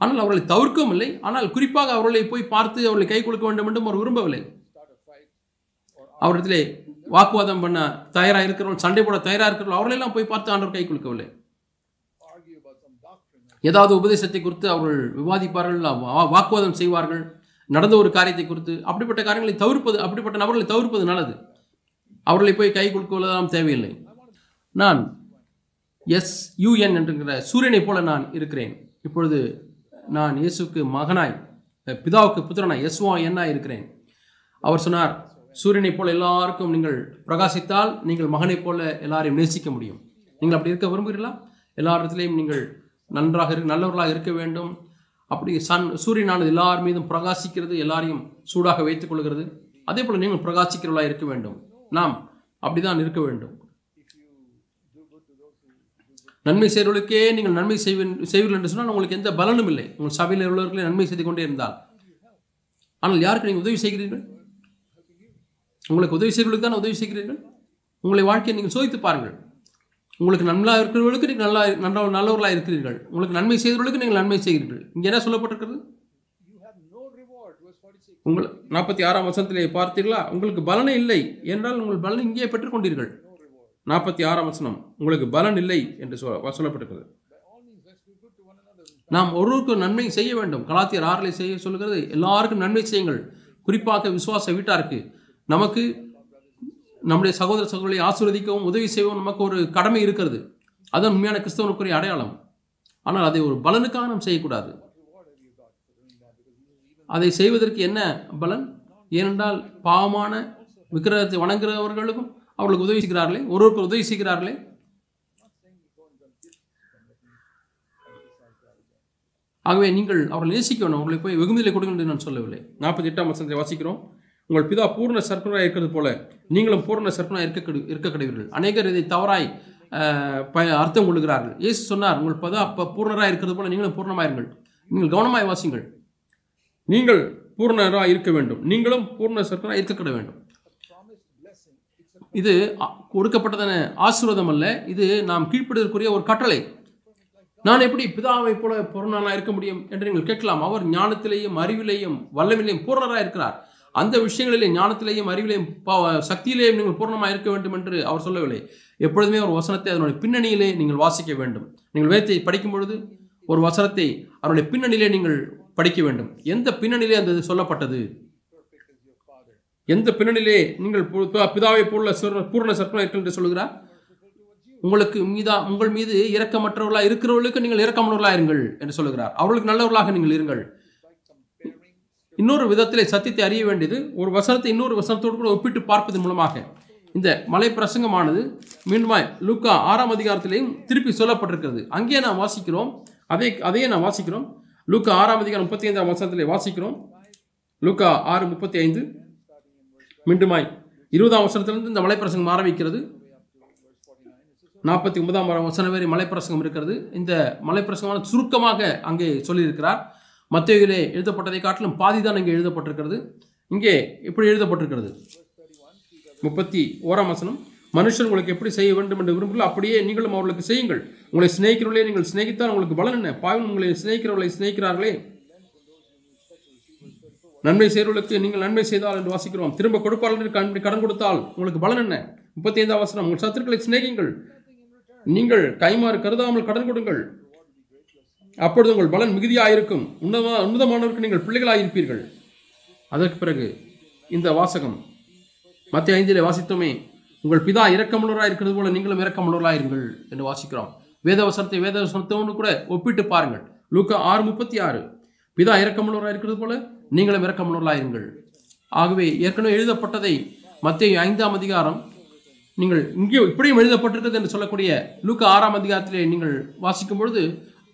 ஆனால் அவர்களை தவிர்க்கவும் இல்லை. ஆனால் குறிப்பாக அவர்களை போய் பார்த்து அவர்களை கை கொடுக்க வேண்டும் என்றும் அவர் விரும்பவில்லை. அவரிடத்திலே வாக்குவாதம் பண்ண தயாராக இருக்கிறவர்கள் சண்டை போட தயாராக இருக்கிறவர்கள் அவர்களெல்லாம் போய் பார்த்து ஆண்டவர் கை கொடுக்கவில்லை. ஏதாவது உபதேசத்தை குறித்து அவர்கள் விவாதிப்பார்கள் வா- வாக்குவாதம் செய்வார்கள் நடந்த ஒரு காரியத்தை குறித்து அப்படிப்பட்ட காரியங்களை தவிர்ப்பது அப்படிப்பட்ட நபர்களை தவிர்ப்பது நல்லது. அவர்களை போய் கை கொடுக்குவதெல்லாம் தேவையில்லை. நான் எஸ் யூஎன் என்கிற சூரியனைப் போல நான் இருக்கிறேன். இப்பொழுது நான் இயேசுக்கு மகனாய் பிதாவுக்கு புத்திரனாய் எஸ்வா என்னாய் இருக்கிறேன். அவர் சொன்னார் சூரியனைப் போல எல்லாருக்கும் நீங்கள் பிரகாசித்தால் நீங்கள் மகனைப் போல எல்லாரையும் நேசிக்க முடியும். நீங்கள் அப்படி இருக்க விரும்புகிறீர்களா? எல்லாரிடத்திலையும் நீங்கள் நன்றாக இரு நல்லவர்களாக இருக்க வேண்டும். அப்படி சன் சூரியனானது எல்லார் மீதும் பிரகாசிக்கிறது எல்லாரையும் சூடாக வைத்துக் கொள்கிறது. அதே போல் நீங்கள் பிரகாசிக்கிறவர்களாக இருக்க வேண்டும். நாம் அப்படிதான் இருக்க வேண்டும். நன்மை செய்வர்களுக்கே நீங்கள் நன்மை செய்வீன் செய்வீர்கள் என்று சொன்னால் உங்களுக்கு எந்த பலனும் இல்லை. உங்கள் சபையில் உள்ளவர்களே நன்மை செய்து கொண்டே இருந்தால். ஆனால் யாருக்கு நீங்கள் உதவி செய்கிறீர்கள்? உங்களுக்கு உதவி செய்வர்களுக்கு தான் உதவி செய்கிறீர்கள்? உங்களை வாழ்க்கையை நீங்கள் சோதித்து பாருங்கள். உங்களுக்கு நன்மையாக இருக்கிறவர்களுக்கு நீங்கள் நல்லா நல்ல நல்லவர்களாக இருக்கிறீர்கள். உங்களுக்கு நன்மை செய்தவர்களுக்கு நீங்கள் நன்மை செய்கிறீர்கள். இங்கே என்ன சொல்லப்பட்டிருக்கிறது? உங்கள் நாற்பத்தி ஆறாம் வசனத்திலே பார்த்தீர்களா? உங்களுக்கு பலனே இல்லை என்றால் உங்கள் பலனை இங்கே பெற்றுக்கொண்டீர்கள் நாற்பத்தி ஆறாம் வசனம் உங்களுக்கு பலன் இல்லை என்று சொல்ல சொல்லப்பட்டிருக்கிறது. நாம் ஒருவருக்கும் நன்மை செய்ய வேண்டும். கலாத்தியர் ஆறிலே செய்ய சொல்கிறது எல்லாருக்கும் நன்மை செய்யுங்கள். குறிப்பாக விசுவாச வீட்டாருக்கு. நமக்கு நம்முடைய சகோதர சகோதரி ஆசீர்வதிக்கவும் உதவி செய்யவும் நமக்கு ஒரு கடமை இருக்கிறது. அதுதான் உண்மையான கிறிஸ்தவனுக்குரிய அடையாளம். ஆனால் அதை ஒரு பலனுக்காக நாம் செய்யக்கூடாது. அதை செய்வதற்கு என்ன பலன்? ஏனென்றால் பாவமான விக்கிரகத்தை வணங்குகிறவர்களுக்கும் அவர்களுக்கு உதவி செய்கிறார்களே? ஒருவருக்கு உதவி செய்கிறார்களே? ஆகவே நீங்கள் அவர்களை நேசிக்க வேணும் அவர்களை போய் வெகுமதியில் கொடுங்க என்று நான் சொல்லவில்லை. நாற்பத்தி எட்டாம் வசனத்தை வாசிக்கிறோம். உங்கள் பிதா பூர்ண சர்க்கராக இருக்கிறது போல நீங்களும் பூர்ண சர்க்கராக இருக்க கெடு- இருக்க கிடைவீர்கள். அநேகர் இதை தவறாய் அர்த்தம் கொள்கிறார்கள். இயேசு சொன்னார் உங்கள் பதா அப்போ பூர்ணராக இருக்கிறது போல நீங்களும் பூர்ணமாயிருங்கள் நீங்கள் கவனமாய் வாசிங்கள். நீங்கள் பூர்ணராக இருக்க வேண்டும். நீங்களும் பூர்ண சர்க்கராக இருக்க வேண்டும். இது அ- கொடுக்கப்பட்டதான ஆசீர்வாதம் அல்ல இது நாம் கீழ்ப்படுவதற்குரிய ஒரு கட்டளை. நான் எப்படி பிதாவை போல பூர்ணனாக இருக்க முடியும் என்று நீங்கள் கேட்கலாம். அவர் ஞானத்திலேயும் அறிவிலேயும் வல்லமிலேயும் பூர்ணராக இருக்கிறார். அந்த விஷயங்களிலே ஞானத்திலேயும் அறிவிலேயும் சக்தியிலேயும் நீங்கள் பூர்ணமாக இருக்க வேண்டும் என்று அவர் சொல்லவில்லை. எப்பொழுதுமே ஒரு வசனத்தை அதனுடைய பின்னணியிலே நீங்கள் வாசிக்க வேண்டும். நீங்கள் வேதத்தை படிக்கும் பொழுது ஒரு வசனத்தை அதனுடைய பின்னணியிலே நீங்கள் படிக்க வேண்டும். எந்த பின்னணியிலே அந்த இது சொல்லப்பட்டது? எந்த பின்னணியிலே நீங்கள் பிதாவை போல பூர்ண சர்க்கரை என்று சொல்கிறார் உங்களுக்கு மீதா உங்கள் மீது இரக்கமற்றவர்களாக இருக்கிறவர்களுக்கு நீங்கள் இரக்கமற்றவர்களாக இருங்கள் என்று சொல்கிறார் அவர்களுக்கு நல்லவர்களாக நீங்கள் இருங்கள். இன்னொரு விதத்திலே சத்தியத்தை அறிய வேண்டியது ஒரு வசனத்தை இன்னொரு வசனத்தோடு கூட ஒப்பிட்டு பார்ப்பதன் மூலமாக. இந்த மலை பிரசங்கமானது மீண்டுமாய் லூக்கா ஆறாம் அதிகாரத்திலேயும் திருப்பி சொல்லப்பட்டிருக்கிறது. அங்கே நாம் வாசிக்கிறோம் அதை அதையே நாம் வாசிக்கிறோம். லூக்கா ஆறாம் அதிகாரம் முப்பத்தி ஐந்தாம் வசனத்திலே வாசிக்கிறோம். லூக்கா ஆறு முப்பத்தி ஐந்து. மீண்டுமாய். இருபதாம் வசனத்திலிருந்து இந்த மலைப்பிரசங்கம் ஆரம்பிக்கிறது நாற்பத்தி ஒன்பதாம் வசனம் வரை மலைப்பிரசங்கம் இருக்கிறது. இந்த மலைப்பிரசங்கமான சுருக்கமாக அங்கே சொல்லியிருக்கிறார். மத்தியிலே எழுதப்பட்டதை காட்டிலும் பாதி தான் இங்கே எழுதப்பட்டிருக்கிறது. இங்கே இப்படி எழுதப்பட்டிருக்கிறது? முப்பத்தி ஓராம் வசனம் மனுஷர் உங்களுக்கு எப்படி செய்ய வேண்டும் என்று விரும்புகிறோம் அப்படியே நீங்களும் அவர்களுக்கு செய்யுங்கள். உங்களை சிநேகிக்கிறவர்களே நீங்கள் சிநேகித்தால் உங்களுக்கு பலன் என்ன? பாவம் உங்களை சிநேகிக்கிறவர்களை சிநேகிக்கிறார்களே. நன்மை செய்வர்களுக்கு நீங்கள் நன்மை செய்தால் என்று வாசிக்கிறோம். திரும்ப கொடுப்பாளர்களுக்கு கடன் கடன் கொடுத்தால் உங்களுக்கு பலன் என்ன? முப்பத்தி ஐந்தாம் வசனம் உங்கள் சத்துருக்களை சிநேகிங்கள் நீங்கள் கைமாறு கருதாமல் கடன் கொடுங்கள். அப்பொழுது உங்கள் பலன் மிகுதியாயிருக்கும். உன்னதமா உன்னதமானவருக்கு நீங்கள் பிள்ளைகளாயிருப்பீர்கள். அதற்கு பிறகு இந்த வாசகம் மத்திய ஐந்திலே வாசித்தோமே உங்கள் பிதா இரக்கமுள்ளவராக இருக்கிறது போல நீங்களும் இரக்கமுள்ளவராக என்று வாசிக்கிறோம். வேதவசனத்தை வேதவசனத்தோடு கூட ஒப்பிட்டு பாருங்கள். லூக்கா ஆறு முப்பத்தி ஆறு. பிதா இரக்கமுள்ளவராக இருக்கிறது போல நீங்களும் இரக்கமுள்ளவர்களாயிருங்கள். ஆகவே ஏற்கனவே எழுதப்பட்டதை மத்திய ஐந்தாம் அதிகாரம் நீங்கள் இங்கே இப்படியும் எழுதப்பட்டிருக்கிறது என்று சொல்லக்கூடிய லூக்கா ஆறாம் அதிகாரத்திலே நீங்கள் வாசிக்கும் பொழுது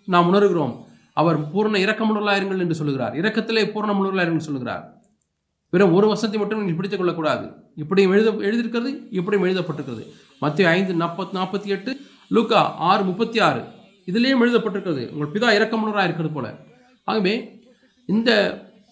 நாம் உணர்கிறோம் அவர் பூர்ண இரக்கமுள்ளவர்களாயிருங்கள் என்று சொல்லுகிறார். இரக்கத்திலே பூர்ணமுள்ளவர்களாயிருங்கள் என்று சொல்லுகிறார். வெறும் ஒரு வருஷத்தை மட்டும் நீங்கள் பிடித்துக் கொள்ளக்கூடாது. இப்படியும் எழுத எழுதியிருக்கிறது இப்படியும் எழுதப்பட்டிருக்கிறது. மத்திய ஐந்து நாற்பத் நாற்பத்தி எட்டு லூக்கா ஆறு முப்பத்தி ஆறு. இதுலேயும் எழுதப்பட்டிருக்கிறது உங்கள் பிதா இரக்கமுள்ளவராக இருக்கிறது போல. ஆகவே இந்த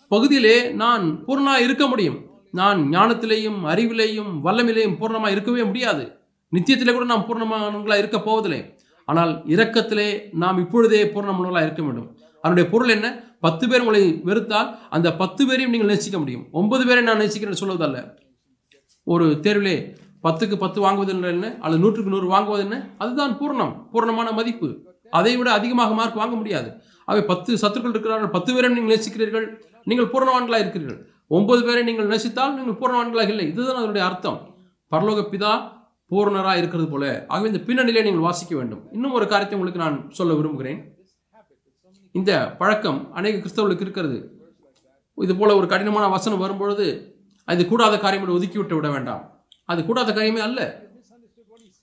பகுதியிலே நான் பூர்ணமாக இருக்க முடியும். நான் ஞானத்திலேயும் அறிவிலேயும் வல்லமிலேயும் பூர்ணமாக இருக்கவே முடியாது. நித்தியத்திலே கூட நாம் பூர்ணமானவங்களாக இருக்க போவதில்லை. ஆனால் இரக்கத்திலே நாம் இப்பொழுதே பூர்ணமானவர்களாக இருக்க வேண்டும். அதனுடைய பொருள் என்ன? பத்து பேர் உங்களை வெறுத்தால் அந்த பத்து பேரையும் நீங்கள் நேசிக்க முடியும். ஒன்பது பேரை நான் நேசிக்கிறேன்னு சொல்வதல்ல. ஒரு தேர்விலே பத்துக்கு பத்து வாங்குவது என்ன? அல்லது நூற்றுக்கு நூறு வாங்குவது என்ன? அதுதான் பூர்ணம். பூர்ணமான மதிப்பு. அதை விட அதிகமாக மார்க் வாங்க முடியாது. அவை பத்து சத்துருக்கள் இருக்கிறார்கள். பத்து பேரை நீங்கள் நேசிக்கிறீர்கள். நீங்கள் பூர்ணவான்களாக இருக்கிறீர்கள். ஒன்பது பேரை நீங்கள் நேசித்தால் நீங்கள் பூர்ணவான்களாக இல்லை. இதுதான் அதனுடைய அர்த்தம். பரலோக பிதா பூர்ணராக இருக்கிறது போல. ஆகவே இந்த பின்னணியிலே நீங்கள் வாசிக்க வேண்டும். இன்னும் ஒரு காரியத்தை உங்களுக்கு நான் சொல்ல விரும்புகிறேன். இந்த பழக்கம் அநேக கிறிஸ்தவர்களுக்கு இருக்கிறது. இது போல ஒரு கடினமான வசனம் வரும்பொழுது அது கூடாத காரியம் ஒதுக்கி ஒதுக்கிவிட்டு விட வேண்டாம். அது கூடாத காரியமே அல்ல.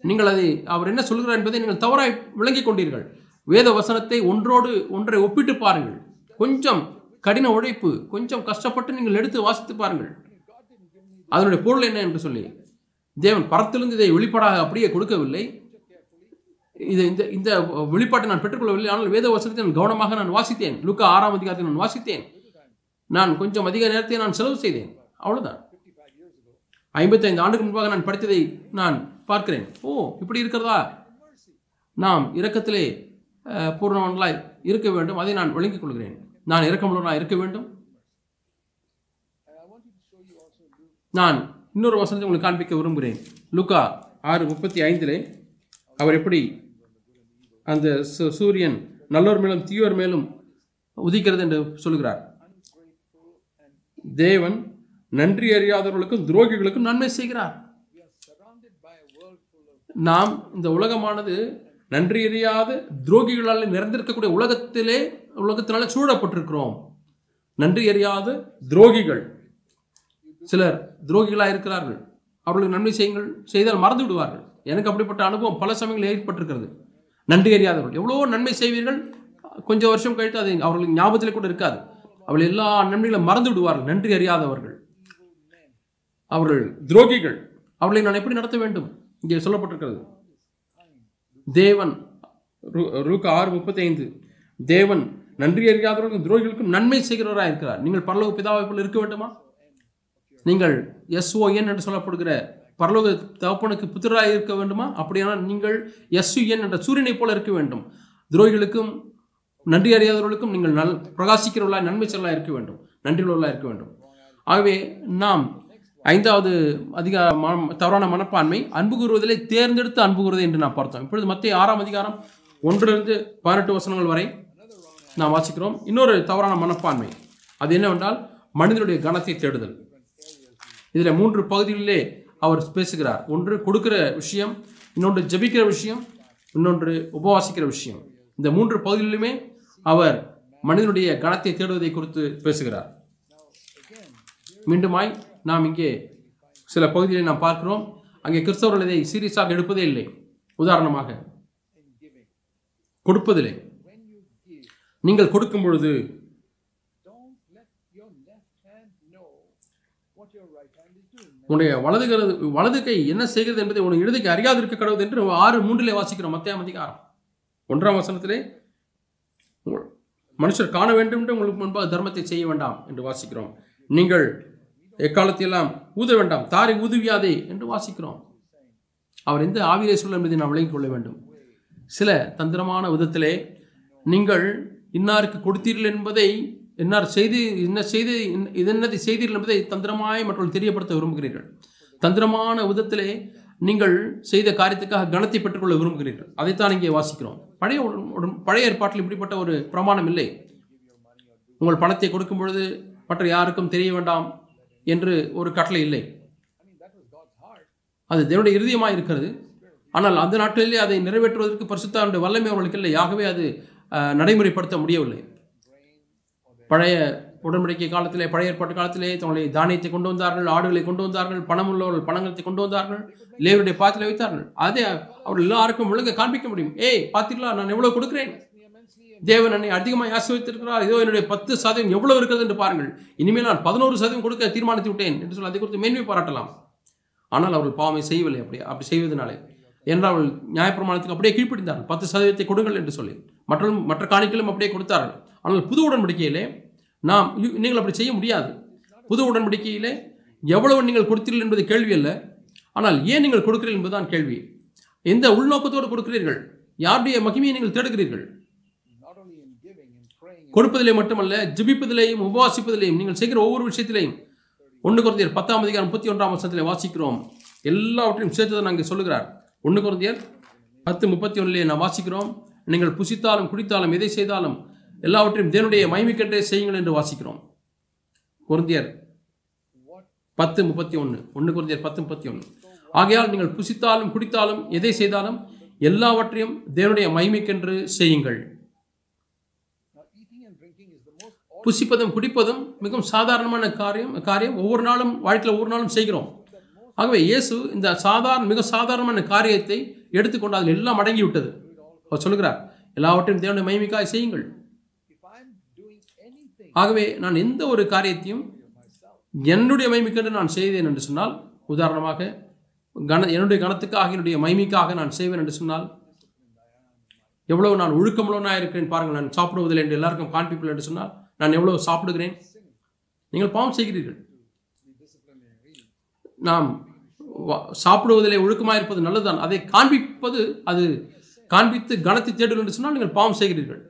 நீங்கள் அதை அவர் என்ன சொல்கிறார் என்பதை நீங்கள் தவறாய் விளங்கிக் கொண்டீர்கள். வேத வசனத்தை ஒன்றோடு ஒன்றை ஒப்பிட்டு பாருங்கள். கொஞ்சம் கடின உழைப்பு கொஞ்சம் கஷ்டப்பட்டு நீங்கள் எடுத்து வாசித்து பாருங்கள். அதனுடைய பொருள் என்ன என்று சொல்லி தேவன் பரத்திலிருந்து இதை வெளிப்பாடாக அப்படியே கொடுக்கவில்லை. இது இந்த இந்த வெளிப்பாட்டை நான் பெற்றுக்கொள்ளவில்லை. ஆனால் வேத வசனத்தை நான் கவனமாக நான் வாசித்தேன். லுக்கா ஆறாம் அதிகாரத்தை நான் வாசித்தேன். நான் கொஞ்சம் அதிக நேரத்தை நான் செலவு செய்தேன். அவ்வளோதான் ஐம்பத்தைந்து ஆண்டுக்கு முன்பாக நான் படித்ததை நான் பார்க்கிறேன். ஓ இப்படி இருக்கிறதா? நாம் இரக்கத்திலே பூர்ணவன்களாய் இருக்க வேண்டும். அதை நான் விளங்கிக் கொள்கிறேன். நான் இரக்கமுள்ளவனாய் இருக்க வேண்டும். Luke. நான் இன்னொரு வசனத்தை உங்களுக்கு காண்பிக்க விரும்புகிறேன். லுக்கா ஆறு முப்பத்தி ஐந்திலே அவர் எப்படி அந்த சூரியன் நல்லோர் மேலும் தீயோர் மேலும் உதிக்கிறது என்று சொல்கிறார் தேவன் நன்றி அறியாதவர்களுக்கும் துரோகிகளுக்கும் நன்மை செய்கிறார். நாம் இந்த உலகமானது நன்றி அறியாத துரோகிகளால் நிறைந்திருக்கக்கூடிய உலகத்திலே உலகத்தினால சூழப்பட்டிருக்கிறோம். நன்றி அறியாத துரோகிகள். சிலர் துரோகிகளாக இருக்கிறார்கள். அவர்களுக்கு நன்மை செய்யுங்கள் செய்தால் மறந்து விடுவார்கள் எனக்கு அப்படிப்பட்ட அனுபவம் பல சமயங்களில் ஏற்பட்டிருக்கிறது. நன்றி அறியாதவர்கள். எவ்வளவோ நன்மை செய்வீர்கள். கொஞ்சம் வருஷம் கழித்து அது அவர்களுக்கு ஞாபகத்தில் கூட இருக்காது. அவள் எல்லா நன்மைகளும் மறந்து விடுவார்கள் நன்றி அறியாதவர்கள். அவர்கள் துரோகிகள். அவர்களை நான் எப்படி நடத்த வேண்டும்? இங்கே சொல்லப்பட்டிருக்கிறது. தேவன் ரு- ஆறு முப்பத்தி ஐந்து தேவன் நன்றி அறியாதவர்களுக்கும் துரோகிகளுக்கும் நன்மை செய்கிறவராக இருக்கிறார். நீங்கள் பரலோக பிதாவை போல இருக்க வேண்டுமா? நீங்கள் எஸ்ஓஎன் என்று சொல்லப்படுகிற பரலோக தகப்பனுக்கு புத்திராக இருக்க வேண்டுமா? அப்படியானால் நீங்கள் எஸ்யுஎன் என்ற சூரியனைப் போல இருக்க வேண்டும். துரோகிகளுக்கும் நன்றி அறியாதவர்களுக்கும் நீங்கள் நல் பிரகாசிக்கிறவர்களாக நன்மை செல்லாக இருக்க வேண்டும். நன்றியுள்ளவர்களாக இருக்க வேண்டும். ஆகவே நாம் ஐந்தாவது அதிக தவறான மனப்பான்மை அன்பு கூறுவதிலே தேர்ந்தெடுத்து அன்பு கூறுவது என்று நாம் பார்த்தோம். இப்பொழுது மத்திய ஆறாம் அதிகாரம் ஒன்றிலிருந்து பதினெட்டு வசனங்கள் வரை நாம் வாசிக்கிறோம். இன்னொரு தவறான மனப்பான்மை. அது என்னவென்றால் மனிதனுடைய கனத்தை தேடுதல். இதில் மூன்று பகுதிகளிலே அவர் பேசுகிறார். ஒன்று கொடுக்கிற விஷயம் இன்னொன்று ஜெபிக்கிற விஷயம் இன்னொன்று உபவாசிக்கிற விஷயம். இந்த மூன்று பகுதிகளிலுமே அவர் மனிதனுடைய கனத்தை தேடுவதை குறித்து பேசுகிறார். மீண்டுமாய் நாம் இங்கே சில பகுதிகளை நாம் பார்க்கிறோம். அங்கே கிறிஸ்தவர்கள் இதை சீரியஸாக எடுப்பதே இல்லை. உதாரணமாக கொடுப்பதில்லை. நீங்கள் கொடுக்கும் பொழுது உன்னுடைய வலது வலது கை என்ன செய்கிறது என்பதை உன் இடதுக்கு அறியாதிருக்க கடவுது என்று ஆறு மூன்றிலே வாசிக்கிறோம். மத்தியாம் அதிகாரம் ஒன்றாம் வசனத்திலே மனுஷர் காண வேண்டும் என்று உங்களுக்கு முன்பாக தர்மத்தை செய்ய வேண்டாம் என்று வாசிக்கிறோம். நீங்கள் எக்காலத்தையெல்லாம் ஊத வேண்டாம் தாரை ஊதுவியாதே என்று வாசிக்கிறோம். அவர் எந்த ஆவிலே சொல்ல என்பதை நாம் விளங்கிக் கொள்ள வேண்டும். சில தந்திரமான விதத்திலே நீங்கள் இன்னாருக்கு கொடுத்தீர்கள் என்பதை இன்னார் செய்தி என்ன செய்தி இதென்னதை செய்தீர்கள் என்பதை தந்திரமாய் மற்றும் தெரியப்படுத்த விரும்புகிறீர்கள். தந்திரமான விதத்திலே நீங்கள் செய்த காரியத்துக்காக கணத்தை பெற்றுக்கொள்ள விரும்புகிறீர்கள். அதைத்தான் இங்கே வாசிக்கிறோம். பழைய உடன்- உடன்- பழைய ஏற்பாட்டில் இப்படிப்பட்ட ஒரு பிரமாணம் இல்லை. உங்கள் பணத்தை கொடுக்கும் பொழுது மற்ற யாருக்கும் தெரிய வேண்டாம் என்று ஒரு கட்டளை இல்லை. அது தேவனுடைய இருதயமாக இருக்கிறது. ஆனால் அந்த நாட்களிலே அதை நிறைவேற்றுவதற்கு பரிசுத்தாருடைய வல்லமை அவர்களுக்கு இல்லை. ஆகவே அது நடைமுறைப்படுத்த முடியவில்லை. பழைய உடன்படிக்கை காலத்திலே பழைய ஏற்பாட்டு காலத்திலே தங்களுடைய தானியத்தை கொண்டு வந்தார்கள் ஆடுகளை கொண்டு வந்தார்கள் பணம் உள்ளவர்கள் பணங்களை கொண்டு வந்தார்கள் லேவருடைய பாத்திரத்தில் வைத்தார்கள். அதே அவர் எல்லாருக்கும் ஒழுங்க காண்பிக்க முடியும். ஏய் பார்த்தீங்களா நான் எவ்வளவு கொடுக்கிறேன்? தேவன் என்னை அதிகமாக ஆசிரியத்திருக்கிறார் இதோ என்னுடைய பத்து சதவீதம் எவ்வளவு இருக்கிறது என்று பாருங்கள். இனிமேல் நான் பதினோரு சதவீதம் கொடுக்க தீர்மானித்து விட்டேன் என்று சொல்லி அதை குறித்து மேன்மை பாராட்டலாம். ஆனால் அவர்கள் பாவமை செய்யவில்லை அப்படி அப்படி செய்வதனாலே. என்றால் அவள் நியாயப்பிரமாணத்துக்கு அப்படியே கீழ்ப்படிந்தார்கள். பத்து சதவீதத்தை கொடுங்கள் என்று சொல்லி. மற்றும் மற்ற காணிக்கைகளும் அப்படியே கொடுத்தார்கள். ஆனால் புது உடன்படிக்கையிலே நாம் நீங்கள் அப்படி செய்ய முடியாது. புது உடன்படிக்கையிலே எவ்வளவு நீங்கள் கொடுத்தீர்கள் என்பது கேள்வி அல்ல. ஆனால் ஏன் நீங்கள் கொடுக்கிறீர்கள் என்பதுதான் கேள்வி. எந்த உள்நோக்கத்தோடு கொடுக்கிறீர்கள்? யாருடைய மகிமையை நீங்கள் தேடுகிறீர்கள்? கொடுப்பதிலே மட்டுமல்ல ஜிபிப்பதிலேயும் உபவாசிப்பதிலேயும் நீங்கள் செய்கிற ஒவ்வொரு விஷயத்திலையும். ஒன்று குருந்தியர் பத்தாம் அதிகாரம் முப்பத்தி ஒன்றாம் வருஷத்தில் வாசிக்கிறோம். எல்லாவற்றையும் சேர்த்ததை நாங்கள் சொல்லுகிறார். ஒன்று குறந்தியர் பத்து முப்பத்தி ஒன்றிலே நான் வாசிக்கிறோம். நீங்கள் புசித்தாலும் குடித்தாலும் எதை செய்தாலும் எல்லாவற்றையும் தேவனுடைய மகிமைக்கென்றே செய்யுங்கள் என்று வாசிக்கிறோம். குருந்தியர் பத்து முப்பத்தி ஒன்று ஒன்று குருந்தியர் பத்து முப்பத்தி ஒன்று ஆகையால் நீங்கள் புசித்தாலும் குடித்தாலும் எதை செய்தாலும் எல்லாவற்றையும் தேவனுடைய மகிமைக்கென்று செய்யுங்கள். புசிப்பதும் குடிப்பதும் மிகவும் சாதாரணமான காரியம் காரியம். ஒவ்வொரு நாளும் வாழ்க்கையில் ஒவ்வொரு நாளும் செய்கிறோம். ஆகவே இயேசு இந்த சாதாரண மிக சாதாரணமான காரியத்தை எடுத்துக்கொண்டு அதில் எல்லாம் அடங்கி விட்டது அவர் சொல்லுகிறார் எல்லாவற்றையும் தேவனுடைய மகிமைக்காய் செய்யுங்கள். ஆகவே நான் எந்த ஒரு காரியத்தையும் என்னுடைய மகிமைக்கென்று நான் செய்தேன் என்று சொன்னால் உதாரணமாக கன என்னுடைய கணத்துக்காக என்னுடைய மகிமைக்காக நான் செய்வேன் என்று சொன்னால் எவ்வளவு நான் ஒழுக்கமுள்ளவனாக இருக்கிறேன் பாருங்கள் நான் சாப்பிடுவதில்லை என்று எல்லாருக்கும் காண்பிப்பில்லை என்று சொன்னால் நான் எவ்வளவு சாப்பிடுகிறேன்? நீங்கள் பாவம் செய்கிறீர்கள். நாம் சாப்பிடுவதிலே ஒழுக்கமாக இருப்பது நல்லதுதான். அதை காண்பிப்பது அது காண்பித்து கனத்தை தேடுங்கள் என்று சொன்னால் நீங்கள் பாவம் செய்கிறீர்கள்.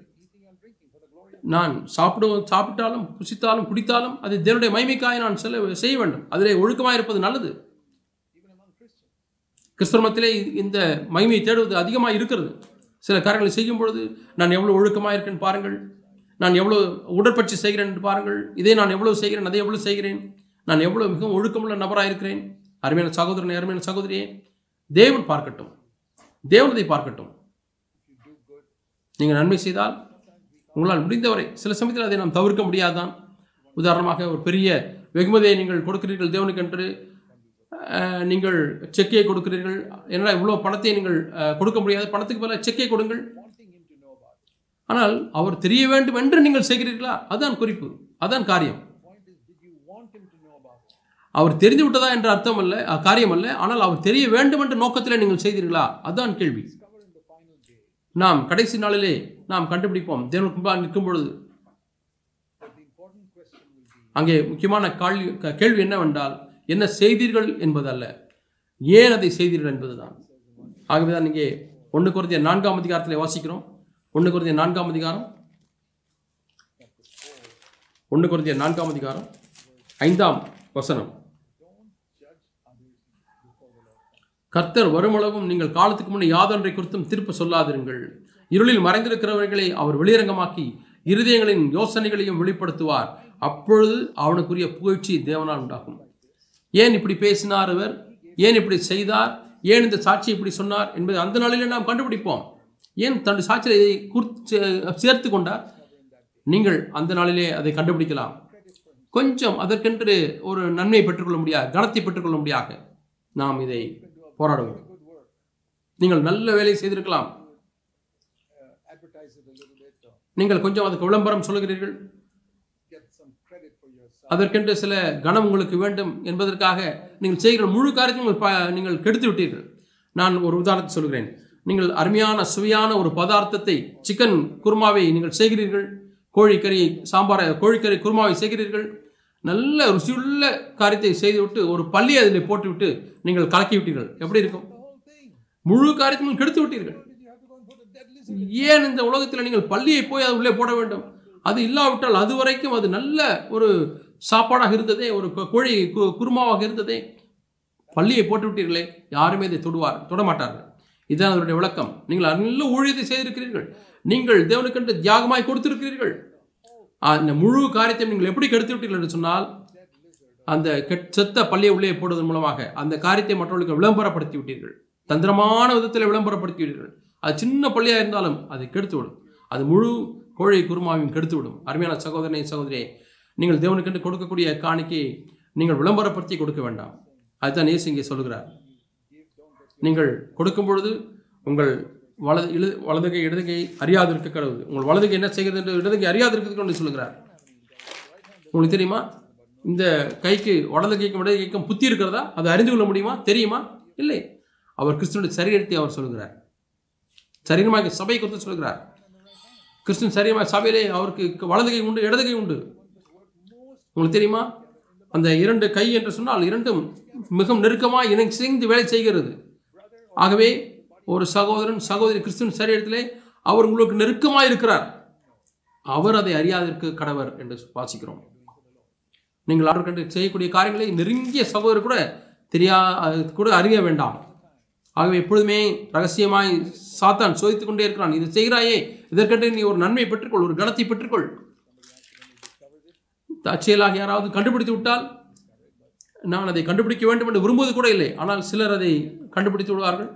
நான் சாப்பிடுவோம் சாப்பிட்டாலும் புசித்தாலும் குடித்தாலும் அது தேவனுடைய மைமைக்காக நான் செல்ல செய்ய வேண்டும். அதிலே ஒழுக்கமாக இருப்பது நல்லது. even கிறிஸ்தவத்திலே இந்த மகிமையை தேடுவது அதிகமாக இருக்கிறது. சில காரியங்களை செய்யும் பொழுது நான் எவ்வளோ ஒழுக்கமாக இருக்கேன் பாருங்கள். நான் எவ்வளோ உடற்பயிற்சி செய்கிறேன் என்று பாருங்கள். இதை நான் எவ்வளோ செய்கிறேன் அதை எவ்வளோ செய்கிறேன். நான் எவ்வளோ மிகவும் ஒழுக்கமுள்ள நபராக இருக்கிறேன்? அருமையான சகோதரனை அருமையான சகோதரியே தேவன் பார்க்கட்டும். தேவனதை பார்க்கட்டும். நீங்கள் நன்மை செய்தால் உங்களால் முடிந்தவரை சில சமயத்தில் அதை நாம் தவிர்க்க முடியாதான். உதாரணமாக ஒரு பெரிய வெகுமதியை நீங்கள் கொடுக்கிறீர்கள் தேவனுக்கென்று நீங்கள் செக்கை கொடுக்கிறீர்கள். என்னடா இவ்வளோ பணத்தை நீங்கள் கொடுக்க முடியாது? பணத்துக்கு பதிலாக செக்கை கொடுங்கள். ஆனால் அவர் தெரிய வேண்டும் என்று நீங்கள் செய்கிறீர்களா? அதுதான் குறிப்பு. அதான் காரியம். அவர் தெரிந்து விட்டதா என்ற அர்த்தம் அல்ல காரியம் அல்ல ஆனால் அவர் தெரிய வேண்டும் என்ற நோக்கத்தில் நீங்கள் செய்தீர்களா? அதுதான் கேள்வி. நாம் கடைசி நாளிலே நாம் கண்டுபிடிப்போம். தேவனுக்கு முன்பாக நிற்கும் பொழுது அங்கே முக்கியமான கேள்வி கேள்வி என்னவென்றால் என்ன செய்தீர்கள் என்பதல்ல. ஏன் அதை செய்தீர்கள் என்பதுதான். ஆகவேதான் இங்கே ஒன்று குறைந்த நான்காம் அதிகாரத்தில் வாசிக்கிறோம். ஒன்று குறைந்த நான்காம் அதிகாரம். ஒன்று குறைந்த நான்காம் அதிகாரம். ஐந்தாம் வசனம். கர்த்தர் வருமளவும் நீங்கள் காலத்துக்கு முன்னே யாதொன்றை குறித்தும் தீர்ப்பு சொல்லாதிருங்கள். இருளில் மறைந்திருக்கிறவர்களை அவர் வெளியரங்கமாக்கி இருதயங்களின் யோசனைகளையும் வெளிப்படுத்துவார். அப்பொழுது அவனுக்குரிய புகழ்ச்சி தேவனால் உண்டாகும். ஏன் இப்படி பேசினார் அவர் ஏன் இப்படி செய்தார்? ஏன் இந்த சாட்சி இப்படி சொன்னார் என்பதை அந்த நாளிலே நாம் கண்டுபிடிப்போம். ஏன் தன்னுடைய சாட்சியை இதை குறித்து சேர்த்து கொண்டார்? நீங்கள் அந்த நாளிலே அதை கண்டுபிடிக்கலாம். கொஞ்சம் அதற்கென்று ஒரு நன்மை பெற்றுக்கொள்ள முடியாது கனத்தை பெற்றுக்கொள்ள முடியாது. நாம் இதை போராடுவோம். நீங்கள் நல்ல வேலை செய்திருக்கலாம். நீங்கள் கொஞ்சம் அதுக்கு விளம்பரம் சொல்லுகிறீர்கள். அதற்கென்று சில கனம் உங்களுக்கு வேண்டும் என்பதற்காக நீங்கள் செய்கிற முழு காரியத்தையும் நீங்கள் ப- நீங்கள் கெடுத்து விட்டீர்கள். நான் ஒரு உதாரணத்தை சொல்கிறேன். நீங்கள் அருமையான சுவையான ஒரு பதார்த்தத்தை சிக்கன் குருமாவை நீங்கள் செய்கிறீர்கள். கோழிக்கறி சாம்பாரை கோழிக்கறி குருமாவை செய்கிறீர்கள். நல்ல ருசியுள்ள காரியத்தை செய்துவிட்டு ஒரு பள்ளியை அதில் போட்டுவிட்டு நீங்கள் கலக்கி விட்டீர்கள் எப்படி இருக்கும்? முழு காரியத்தையும் கெடுத்து விட்டீர்கள். ஏன் இந்த உலகத்தில் நீங்கள் பள்ளியை போய் அது உள்ளே போட வேண்டும்? அது இல்லாவிட்டால் அது வரைக்கும் அது நல்ல ஒரு சாப்பாடாக இருந்ததே ஒரு கோழி கு- குருமாவாக இருந்ததே. பள்ளியை போட்டு விட்டீர்களே யாருமே இதை தொடுவார் தொடமாட்டார்கள். இதுதான் அதனுடைய விளக்கம். நீங்கள் நல்ல ஊழியத்தை செய்திருக்கிறீர்கள். நீங்கள் தேவனுக்கென்று தியாகமாய் கொடுத்திருக்கிறீர்கள். அந்த முழு காரியத்தை நீங்கள் எப்படி கெடுத்து விட்டீர்கள் என்று சொன்னால் அந்த கெட் செத்த பள்ளியை உள்ளே போடுவதன் மூலமாக அந்த காரியத்தை மற்றவர்களுக்கு விளம்பரப்படுத்தி விட்டீர்கள் தந்திரமான விதத்தில் விளம்பரப்படுத்தி விட்டீர்கள் அது சின்ன பள்ளியாக இருந்தாலும் அது கெடுத்து விடும் அது முழு கோழி குருமாவையும் கெடுத்துவிடும். அருமையான சகோதரனை சகோதரியை நீங்கள் தேவனுக்கென்று கொடுக்கக்கூடிய காணிக்கையை நீங்கள் விளம்பரப்படுத்தி கொடுக்க வேண்டாம். அதுதான் இயேசு இங்கே சொல்கிறார் நீங்கள் கொடுக்கும் பொழுது உங்கள் வலது இழு வலதுகை இடதுகை அறியாதிருக்க கடவுள். உங்கள் வலதுகை என்ன செய்கிறது என்று இடதுகை அறியாதிருக்கிறது கொண்டு சொல்கிறார் உங்களுக்கு தெரியுமா? இந்த கைக்கு வலது கைக்கும் இடது கைக்கும் புத்தி இருக்கிறதா? அதை அறிந்து கொள்ள முடியுமா? தெரியுமா? இல்லை. அவர் கிறிஸ்துவனுடைய சரீரத்தை அவர் சொல்கிறார் சரீரமாக சபை குறித்து சொல்கிறார் கிருஷ்ணன் சரீரமாக சபையிலே அவருக்கு வலது கை உண்டு இடது கை உண்டு. உங்களுக்கு தெரியுமா? அந்த இரண்டு கை என்று சொன்னால் இரண்டும் மிகவும் நெருக்கமாக இணை சேர்ந்து வேலை செய்கிறது. ஆகவே ஒரு சகோதரன் சகோதரி கிறிஸ்துவன் சரீரத்திலே அவர் உங்களுக்கு நெருக்கமாக இருக்கிறார் அவர் அதை அறியாதிருக்க கடவர் என்று வாசிக்கிறோம். நீங்கள் அவர் கண்டு செய்யக்கூடிய காரியங்களை நெருங்கிய சகோதரர் கூட தெரியா கூட அறிய வேண்டாம். ஆகவே எப்பொழுதுமே ரகசியமாய் சாத்தான் சோதித்துக் கொண்டே இருக்கிறான். இது செய்கிறாயே இதற்கென்று நீ ஒரு நன்மை பெற்றுக்கொள் ஒரு கணத்தை பெற்றுக்கொள். தற்செயலாக யாராவது கண்டுபிடித்து விட்டால் நான் அதை கண்டுபிடிக்க வேண்டும் என்று விரும்புவது கூட இல்லை. ஆனால் சிலர் அதை கண்டுபிடித்து விடுவார்கள்.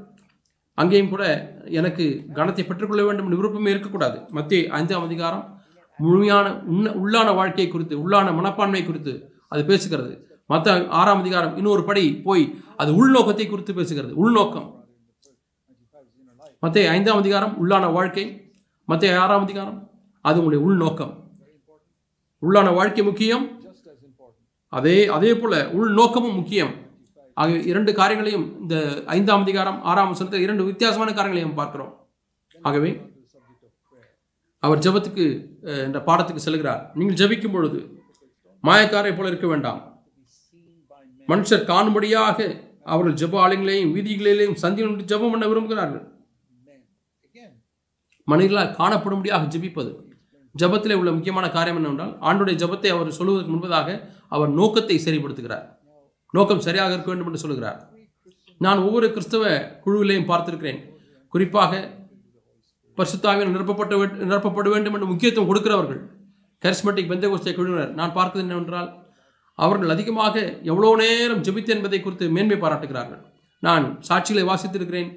அங்கேயும் கூட எனக்கு கணத்தை பெற்றுக்கொள்ள வேண்டும் என்று விருப்பமே இருக்கக்கூடாது. மத்திய ஐந்தாம் அதிகாரம் முழுமையான உண்ண உள்ளான வாழ்க்கை குறித்து உள்ளான மனப்பான்மை குறித்து அது பேசுகிறது. மற்ற ஆறாம் அதிகாரம் இன்னொரு படி போய் அது உள்நோக்கத்தை குறித்து பேசுகிறது. உள்நோக்கம். மத்திய ஐந்தாம் அதிகாரம் உள்ளான வாழ்க்கை. மத்திய ஆறாம் அதிகாரம் அது உங்களுடைய உள்நோக்கம். உள்ளான வாழ்க்கை முக்கியம். அதே அதே போல உள்நோக்கமும் முக்கியம். ஆகிய இரண்டு காரியங்களையும் இந்த ஐந்தாம் அதிகாரம் ஆறாம் வசனத்தில் இரண்டு வித்தியாசமான காரியங்களையும் பார்க்கிறோம். ஆகவே அவர் ஜெபத்துக்கு என்ற பாடத்துக்கு செல்கிறார். நீங்கள் ஜபிக்கும் பொழுது மாயக்காரை போல இருக்க வேண்டாம். மனுஷர் காணும்படியாக அவர்கள் ஜெப ஆலயங்களையும் வீதிகளிலேயும் சந்தியில் ஜெபம் பண்ண விரும்புகிறார்கள். மனிதர்களால் காணப்படும்படியாக ஜெபிப்பது. ஜெபத்திலே உள்ள முக்கியமான காரியம் என்னவென்றால் ஆண்டுடைய ஜெபத்தை அவர் சொல்வதற்கு முன்பதாக அவர் நோக்கத்தை சரிப்படுத்துகிறார். நோக்கம் சரியாக இருக்க வேண்டும் என்று சொல்கிறார் நான் ஒவ்வொரு கிறிஸ்தவ குழுவிலையும் பார்த்திருக்கிறேன். குறிப்பாக பரிசுத்தாவின் நிரப்பப்பட்ட நிரப்பப்பட வேண்டும் என்று முக்கியத்துவம் கொடுக்கிறவர்கள். கரிஸ்மெட்டிக் பெந்தகோஸ்தே குழுவினர். நான் பார்க்கிறது என்னவென்றால் அவர்கள் அதிகமாக எவ்வளோ நேரம் ஜெபித்து என்பதை குறித்து மேன்மை பாராட்டுகிறார்கள். நான் சாட்சிகளை வாசித்திருக்கிறேன்.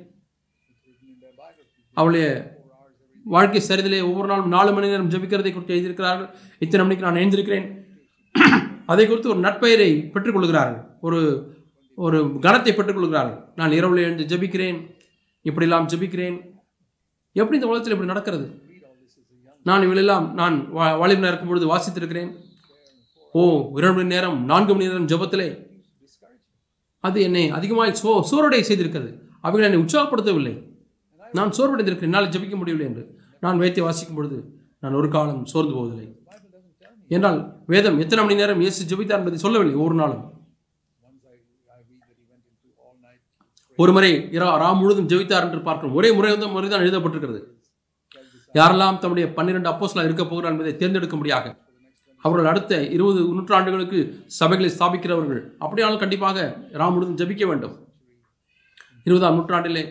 அவளுடைய வாழ்க்கை சரிதிலே ஒவ்வொரு நாளும் நாலு மணி நேரம் ஜெபிக்கிறதை குறித்து எழுதியிருக்கிறார்கள். இத்தனை மணிக்கு நான் எழுந்திருக்கிறேன். அதை குறித்து ஒரு நட்பெயரை பெற்றுக்கொள்கிறார்கள். ஒரு ஒரு கணத்தை பெற்றுக்கொள்கிறார்கள். நான் இரவில் எழுந்து ஜெபிக்கிறேன் இப்படியெல்லாம் ஜெபிக்கிறேன். எப்படி இந்த உலகத்தில் இப்படி நடக்கிறது? நான் இவளெல்லாம் நான் வா- வாலிபனாக இருக்கும் பொழுது வாசித்திருக்கிறேன். ஓ இரண்டு மணி நேரம் நான்கு மணி நேரம் ஜபத்திலே. அது என்னை அதிகமாக சோ சோர்வடை செய்திருக்கிறது. அவர்கள் என்னை உற்சாகப்படுத்தவில்லை. நான் சோர்வடைந்திருக்கிறேன். என்னால் ஜெபிக்க முடியவில்லை என்று. நான் வேத்தை வாசிக்கும் பொழுது நான் ஒரு காலம் சோர்ந்து போவதில்லை. என்றால் வேதம் எத்தனை மணி நேரம் இயேசு ஜெபித்தார் என்பதை சொல்லவில்லை ஒரு நாளும். ஒரு முறை இரா ராம் முழுதும் ஜெபித்தார் என்று பார்க்கிறோம். ஒரே முறை வந்து முறை தான் எழுதப்பட்டிருக்கிறது. யாரெல்லாம் தம்முடைய பன்னிரெண்டு அப்போஸ்லாம் இருக்க போகிறார் என்பதை தேர்ந்தெடுக்க முடியாது அவர்கள் அடுத்த இருபது நூற்றாண்டுகளுக்கு சபைகளை ஸ்தாபிக்கிறவர்கள். அப்படியானால் கண்டிப்பாக ராம் முழுதும் ஜெபிக்க வேண்டும். இருபதாம் நூற்றாண்டிலே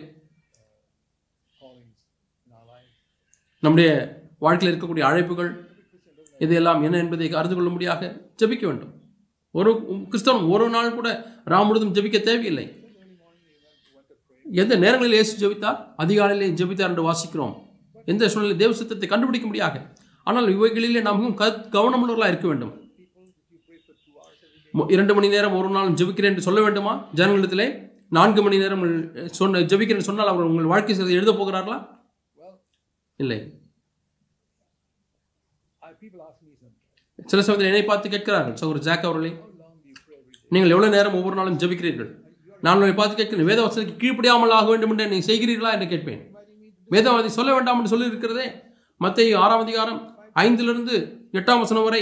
நம்முடைய வாழ்க்கையில் இருக்கக்கூடிய அழைப்புகள் இதையெல்லாம் என்ன என்பதை அறிந்து கொள்ள முடியாக ஜெபிக்க வேண்டும். ஒரு கிறிஸ்தவன் ஒரு நாள் கூட ராம் முழுதும் ஜெபிக்க தேவையில்லை. எந்த நேரங்களில் இயேசு ஜபித்தார்? அதிகாலையிலே ஜெபித்தார் என்று வாசிக்கிறோம். எந்த சூழ்நிலை தேவ சித்தத்தை கண்டுபிடிக்க முடியாது ஆனால் இவைகளிலே நாம் மிகவும் க- கவனமுள்ளவர்களாக இருக்க வேண்டும். இரண்டு மணி நேரம் ஒரு நாள் ஜெபிக்கிறேன் என்று சொல்ல வேண்டுமா? ஜனங்களிடத்திலே நான்கு மணி நேரம் சொன்ன ஜெபிக்கிறேன் சொன்னால் அவர் உங்கள் வாழ்க்கை செய்தி எழுத போகிறார்களா? இல்லை. சில சமயத்தில் என்னை பார்த்து கேட்கிறார்கள் சகோதரர் ஜாக் அவர்களே நீங்கள் எவ்வளவு நேரம் ஒவ்வொரு நாளும் ஜபிக்கிறீர்கள்? நான் உங்களை பார்த்து கேட்கிறேன் வேதவசனத்துக்கு கீழ்ப்படியாமல் ஆக வேண்டும் என்று நீங்கள் செய்கிறீர்களா என்று கேட்பேன். வேதம் சொல்ல வேண்டாம் என்று சொல்லி இருக்கிறதே மத்திய ஆறாம் அதிகாரம் ஐந்திலிருந்து எட்டாம் வசனம் வரை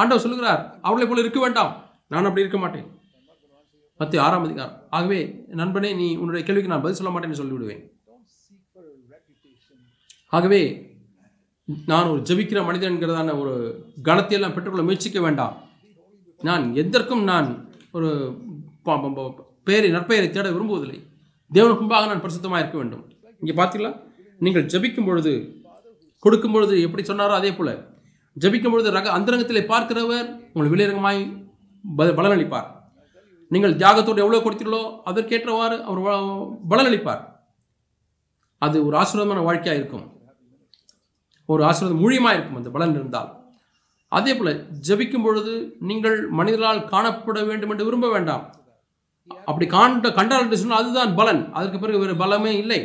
ஆண்டவர் சொல்லுகிறார் அவளை போல இருக்க வேண்டாம் நான் அப்படி இருக்க மாட்டேன். மத்திய ஆறாம் அதிகாரம் ஆகவே நண்பனே நீ உன்னுடைய கேள்விக்கு நான் பதில் சொல்ல மாட்டேன்னு சொல்லிவிடுவேன். ஆகவே நான் ஒரு ஜெபிக்கிற மனிதன் என்கிறதான ஒரு கணத்தையெல்லாம் பெற்றுக்கொள்ள முயற்சிக்க வேண்டாம். நான் எதற்கும் நான் ஒரு ப- பெயரை நற்பெயரை தேட விரும்புவதில்லை. தேவனுக்கு முன்பாக நான் பரிசுத்தமாக இருக்க வேண்டும். இங்கே பார்த்தீங்களா? நீங்கள் ஜபிக்கும் பொழுது கொடுக்கும் பொழுது எப்படி சொன்னாரோ அதே போல. ஜபிக்கும் பொழுது ரக அந்தரங்கத்திலே பார்க்கிறவர் உங்கள் விலையரங்கமாய் ப- பலனளிப்பார். நீங்கள் தியாகத்தோடு எவ்வளோ கொடுத்தீர்களோ அதற்கேற்றவாறு அவர் பலனளிப்பார். அது ஒரு ஆசீர்வாதமான வாழ்க்கையாக இருக்கும். ஒரு ஆசீர்வாதம் மூலியமாக இருக்கும் அந்த பலன் இருந்தால் அதே போல் ஜபிக்கும் பொழுது நீங்கள் மனிதர்களால் காணப்பட வேண்டும் என்று விரும்ப வேண்டாம். அப்படி காண்ட கண்டால் என்று சொன்னால் அதுதான் பலன். அதற்கு பிறகு வேறு பலமே இல்லை.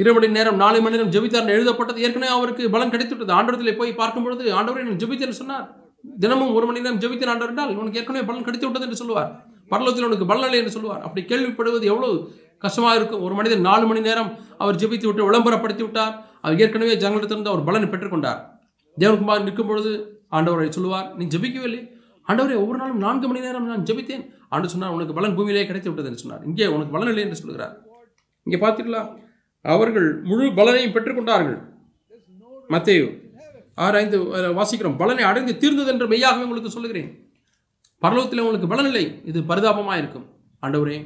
இரு மணி நேரம் நாலு மணி நேரம் ஜபித்தார் எழுதப்பட்டது. ஏற்கனவே அவருக்கு பலன் கிடைத்துவிட்டது. ஆண்டவரத்தில் போய் பார்க்கும் பொழுது ஆண்டவரை நான் ஜெபித்தேன் சொன்னார். தினமும் ஒரு மணி நேரம் ஜெபித்தேன் ஆண்டவர் என்றால் உனக்கு ஏற்கனவே பலன் கிடைத்து விட்டது என்று சொல்லுவார். பரலோகத்தில் உனக்கு பலன் இல்லை என்று சொல்லுவார். அப்படி கேள்விப்படுவது எவ்வளவு கஷ்டமாக இருக்கும் ஒரு மனிதன் நாலு மணி நேரம் அவர் ஜெபித்து விட்டு விளம்பரப்படுத்தி விட்டார் அவர் ஏற்கனவே ஜனங்களிடத்திலிருந்து அவர் பலனை பெற்றுக்கொண்டார். தேவன்குமார் நிற்கும் பொழுது ஆண்டவரை சொல்லுவார் நீ ஜெபிக்கவில்லை. ஆண்டவரே ஒவ்வொரு நாளும் நான்கு மணி நேரம் நான் ஜெபித்தேன். ஆண்டு சொன்னார் உனக்கு பலன் பூமியிலே கிடைத்து விட்டது என்று சொன்னார். இங்கே உனக்கு பலன் இல்லை என்று சொல்கிறார் இங்கே பார்த்தீங்களா அவர்கள் முழு பலனையும் பெற்றுக்கொண்டார்கள். மத்தேயு ஆறு ஐந்து வாசிக்கிறோம். பலனை அடைந்து தீர்ந்தது என்று மெய்யாகவே உங்களுக்கு சொல்லுகிறேன். பரலோகத்தில் உங்களுக்கு பலன் இல்லை. இது பரிதாபமாக இருக்கும் ஆண்டவரே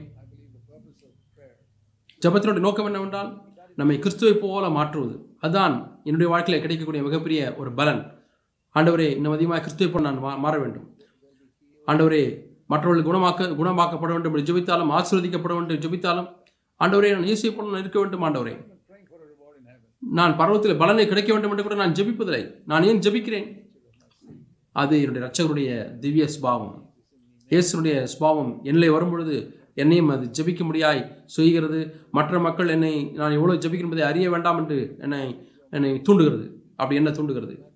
ஜபத்தினுடைய நோக்கம் என்னவென்றால் நம்மை கிறிஸ்துவை போல மாற்றுவது. அதுதான் என்னுடைய வாழ்க்கையில் கிடைக்கக்கூடிய மிகப்பெரிய ஒரு பலன். ஆண்டவரே இன்னும் அதிகமாக கிறிஸ்துவை போல் நான் மா- மாற வேண்டும். ஆண்டவரே மற்றவர்கள் குணமாக்க குணமாக்கப்பட வேண்டும் என்று ஜெபித்தாலும் ஆசீர்வதிக்கப்பட வேண்டும் என்று ஜெபித்தாலும் ஆண்டவரே நான் இயேசுவை போல நான் இருக்க வேண்டும் ஆண்டவரே. நான் பருவத்தில் பலனை கிடைக்க வேண்டும் என்று கூட நான் ஜெபிப்பதில்லை. நான் ஏன் ஜெபிக்கிறேன்? அது என்னுடைய ரச்சகருடைய திவ்ய ஸ்பாவம் இயேசுடைய ஸ்பாவம் என்னிலே வரும்பொழுது என்னையும் அது ஜெபிக்க முடியாய் செய்கிறது. மற்ற மக்கள் என்னை நான் எவ்வளோ ஜெபிக்கிறேன் என்பதை அறிய வேண்டாம் என்று என்னை என்னை தூண்டுகிறது. அப்படி என்ன தூண்டுகிறது?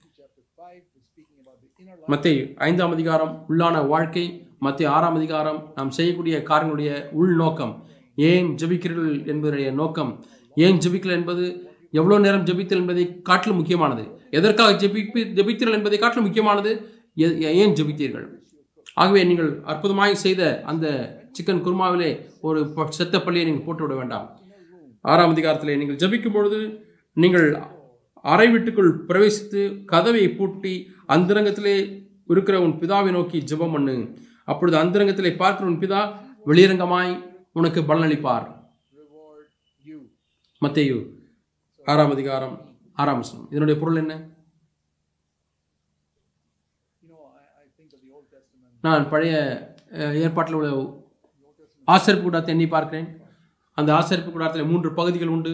மத்திய ஐந்தாம் அதிகாரம் உள்ளான வாழ்க்கை மத்திய ஆறாம் அதிகாரம் நாம் செய்யக்கூடிய காரியங்களுடைய உள்நோக்கம் ஏன் ஜெபிக்கிறீர்கள் என்பதுடைய நோக்கம். ஏன் ஜபிக்கல என்பது எவ்வளோ நேரம் ஜெபித்தல் என்பதை காட்டிலும் முக்கியமானது. எதற்காக ஜெபிப்பு ஜபித்தீர்கள் என்பதை காட்டிலும் முக்கியமானது எ- ஏன் ஜபித்தீர்கள்? ஆகவே நீங்கள் அற்புதமாய் செய்த அந்த சிக்கன் குருமாவிலே ஒரு ப- செத்த பள்ளியை நீங்கள் போட்டு விட வேண்டாம். ஆறாம் அதிகாரத்திலே நீங்கள் ஜபிக்கும் பொழுது நீங்கள் அறை வீட்டுக்குள் பிரவேசித்து கதவை பூட்டி அந்தரங்கத்திலே இருக்கிற உன் பிதாவை நோக்கி ஜெபம் பண்ணு. அப்பொழுது அந்தரங்கத்திலே பார்க்கிற உன் பிதா வெளியரங்கமாய் உனக்கு பலனளிப்பார். மத்தேயு ஆறாம் அதிகாரம் ஆறாம் வசனம். இதனுடைய பொருள் என்ன? நான் பழைய ஏற்பாட்டில் உள்ள ஆசரிப்பு கூடாரத்தை எண்ணி பார்க்கிறேன். அந்த ஆசரிப்பு கூடாரத்தில் மூன்று பகுதிகள் உண்டு.